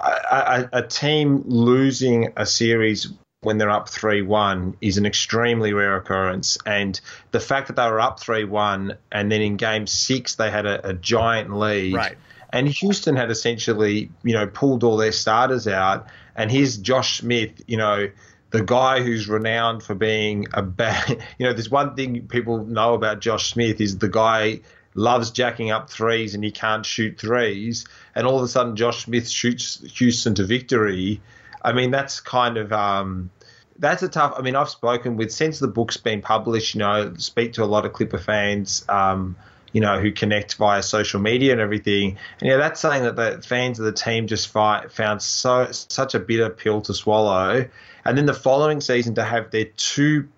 A, a, a team losing a series when they're up 3 1 is an extremely rare occurrence. And the fact that they were up 3 1 and then in game six they had a, a giant lead. Right. And Houston had essentially, you know, pulled all their starters out. And here's Josh Smith, you know, the guy who's renowned for being a bad, you know, there's one thing people know about Josh Smith is the guy loves jacking up threes and he can't shoot threes, and all of a sudden Josh Smith shoots Houston to victory. I mean, that's kind of um, that's a tough. I mean, I've spoken with since the book's been published. You know, speak to a lot of Clipper fans. Um, you know, who connect via social media and everything. And yeah, that's something that the fans of the team just find, found so such a bitter pill to swallow. And then the following season to have their two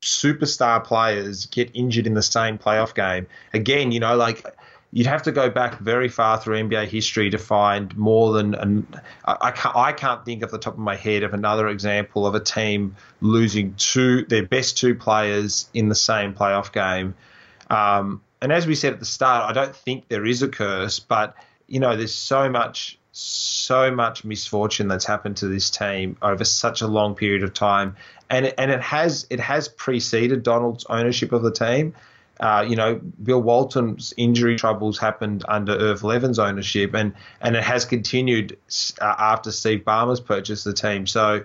superstar players get injured in the same playoff game. Again, you know, like you'd have to go back very far through NBA history to find more than an, I, can't, I can't think off the top of my head of another example of a team losing two their best two players in the same playoff game. Um, and as we said at the start, I don't think there is a curse, but you know, there's so much, so much misfortune that's happened to this team over such a long period of time, and it, and it has it has preceded Donald's ownership of the team. Uh, you know, Bill Walton's injury troubles happened under Irv Levin's ownership, and and it has continued uh, after Steve Ballmer's purchased the team. So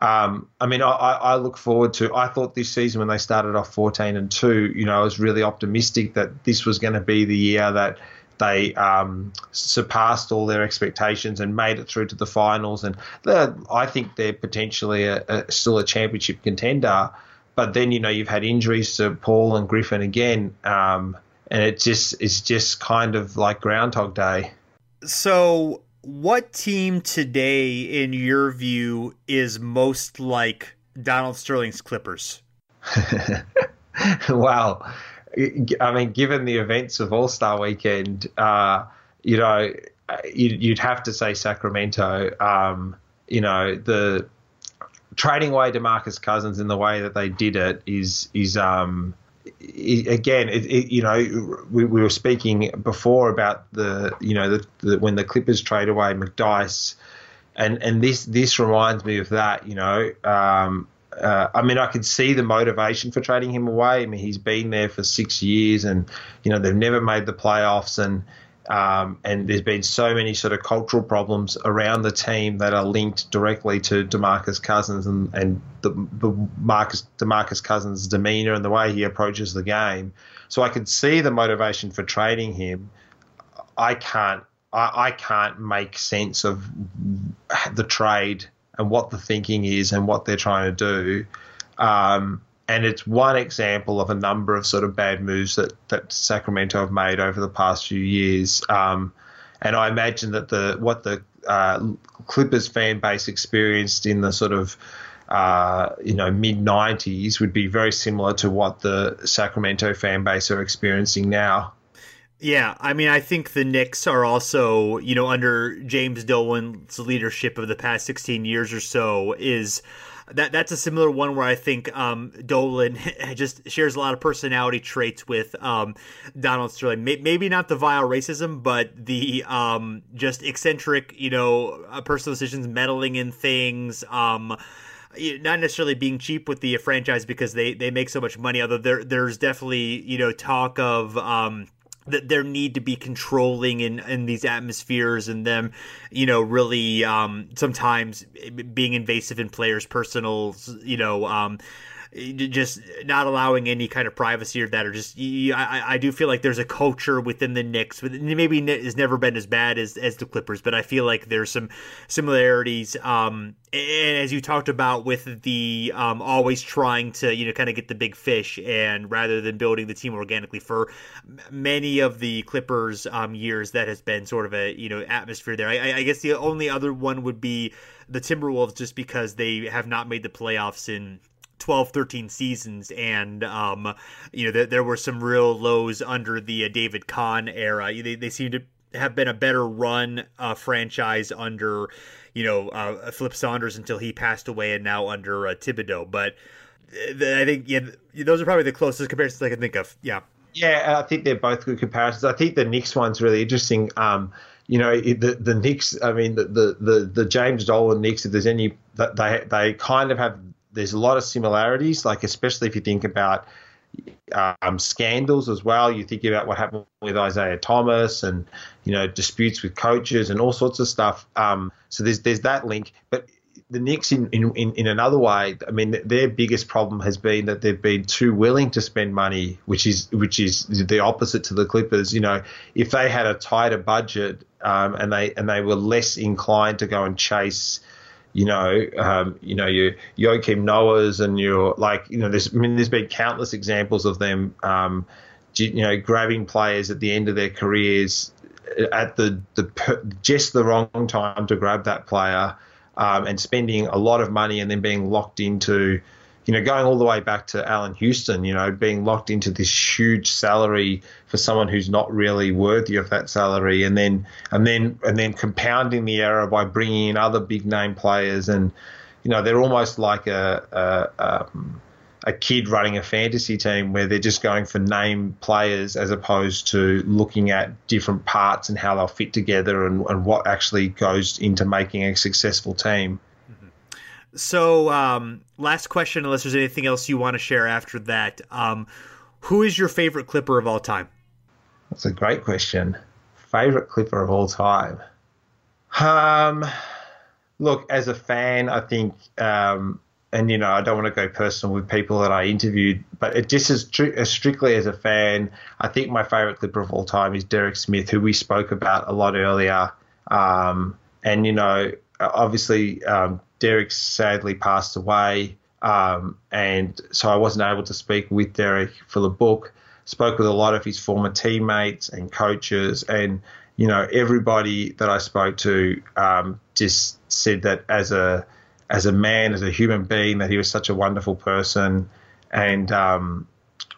um, I mean, I, I, look forward to. I thought this season when they started off 14 and two, you know, I was really optimistic that this was going to be the year that they um, surpassed all their expectations and made it through to the finals. And I think they're potentially a, a, still a championship contender. But then you know you've had injuries to Paul and Griffin again, um, and it just it's just kind of like Groundhog Day. So what team today, in your view, is most like Donald Sterling's Clippers? wow. I mean, given the events of All Star Weekend, uh, you know, you'd have to say Sacramento. Um, you know, the trading away Demarcus Cousins in the way that they did it is is um, again, it, it, you know, we, we, were speaking before about the, you know, the, the, when the Clippers trade away McDyess, and and this this reminds me of that. You know, um, uh, I mean, I could see the motivation for trading him away. I mean, he's been there for six years, and you know they've never made the playoffs, and um, and there's been so many sort of cultural problems around the team that are linked directly to Demarcus Cousins and, and the, the Marcus Demarcus Cousins' demeanor and the way he approaches the game. So I could see the motivation for trading him. I can't I, I can't make sense of the trade and what the thinking is and what they're trying to do. Um, and it's one example of a number of sort of bad moves that, that Sacramento have made over the past few years. Um, and I imagine that the what the uh, Clippers fan base experienced in the sort of uh, you know mid '90s would be very similar to what the Sacramento fan base are experiencing now. Yeah, I mean, I think the Knicks are also, you know, under James Dolan's leadership of the past 16 years or so, is that that's a similar one where I think um, Dolan just shares a lot of personality traits with um, Donald Sterling. Maybe not the vile racism, but the um, just eccentric, you know, uh, personal decisions, meddling in things. Um, not necessarily being cheap with the franchise because they, they make so much money. Although there there's definitely you know talk of um, that there need to be controlling in, in these atmospheres and them, you know, really um, sometimes being invasive in players' personal, you know, um, just not allowing any kind of privacy or that, or just I, I do feel like there's a culture within the Knicks, But maybe has never been as bad as as the Clippers, but I feel like there's some similarities. Um, and as you talked about with the um, always trying to you know kind of get the big fish, and rather than building the team organically for many of the Clippers um, years, that has been sort of a you know atmosphere there. I, I guess the only other one would be the Timberwolves, just because they have not made the playoffs in 12, 13 seasons, and um, you know there, there, were some real lows under the uh, David Kahn era. They, they seem to have been a better run uh, franchise under you know uh, Flip Saunders until he passed away, and now under uh, Thibodeau. But uh, I think yeah, those are probably the closest comparisons I can think of. Yeah. Yeah, I think they're both good comparisons. I think the Knicks one's really interesting. Um, you know the the Knicks. I mean the the the, the James Dolan Knicks. If there's any, they they kind of have there's a lot of similarities, like especially if you think about um, scandals as well. You think about what happened with Isiah Thomas and you know disputes with coaches and all sorts of stuff. Um, so there's there's that link, but the Knicks in, in, in another way, I mean, their biggest problem has been that they've been too willing to spend money, which is which is the opposite to the Clippers. You know, if they had a tighter budget um, and they and they were less inclined to go and chase you know, um, you know, your Joakim Noahs and your like, you know, there's I mean, there's been countless examples of them, um, you know, grabbing players at the end of their careers at the the just the wrong time to grab that player, um, and spending a lot of money and then being locked into you know, going all the way back to Allan Houston, you know, being locked into this huge salary for someone who's not really worthy of that salary, and then and then and then compounding the error by bringing in other big name players, and you know, they're almost like a a, um, a kid running a fantasy team where they're just going for name players as opposed to looking at different parts and how they'll fit together and, and what actually goes into making a successful team. So, um, last question, unless there's anything else you want to share after that. Um, who is your favorite Clipper of all time? That's a great question. Favorite Clipper of all time? Um, look, as a fan, I think, um, and you know, I don't want to go personal with people that I interviewed, but it just as, strictly as a fan, I think my favorite Clipper of all time is Derek Smith, who we spoke about a lot earlier. Um, and you know, obviously, um, Derek sadly passed away, um, and so I wasn't able to speak with Derek for the book. Spoke with a lot of his former teammates and coaches, and you know everybody that I spoke to um, just said that as a as a man, as a human being, that he was such a wonderful person, and um,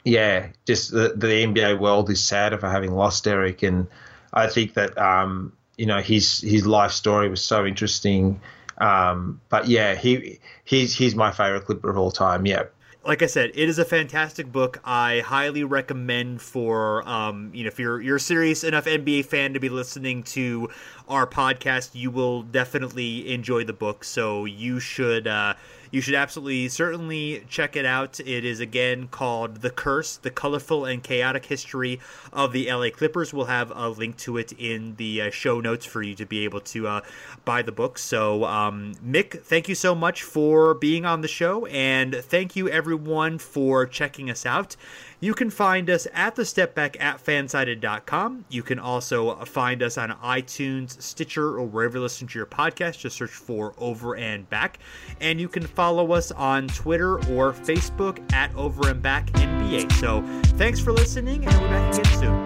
yeah, just the, the NBA world is sad for having lost Derek, and I think that um, you know his his life story was so interesting. Um, but yeah, he he's he's my favorite Clipper of all time. Yeah like I said, it is a fantastic book. I highly recommend for um, you know if you're you're a serious enough NBA fan to be listening to our podcast, you will definitely enjoy the book. So you should uh, you should absolutely certainly check it out. It is again called The Curse: The Colorful and Chaotic History of the LA Clippers. We'll have a link to it in the uh, show notes for you to be able to uh, buy the book. So um, Mick, thank you so much for being on the show, and thank you everyone for checking us out. You can find us at the step back at fansided.com. You can also find us on iTunes, Stitcher, or wherever you listen to your podcast. Just search for Over and Back. And you can follow us on Twitter or Facebook at Over and Back NBA. So thanks for listening, and we'll be back again soon.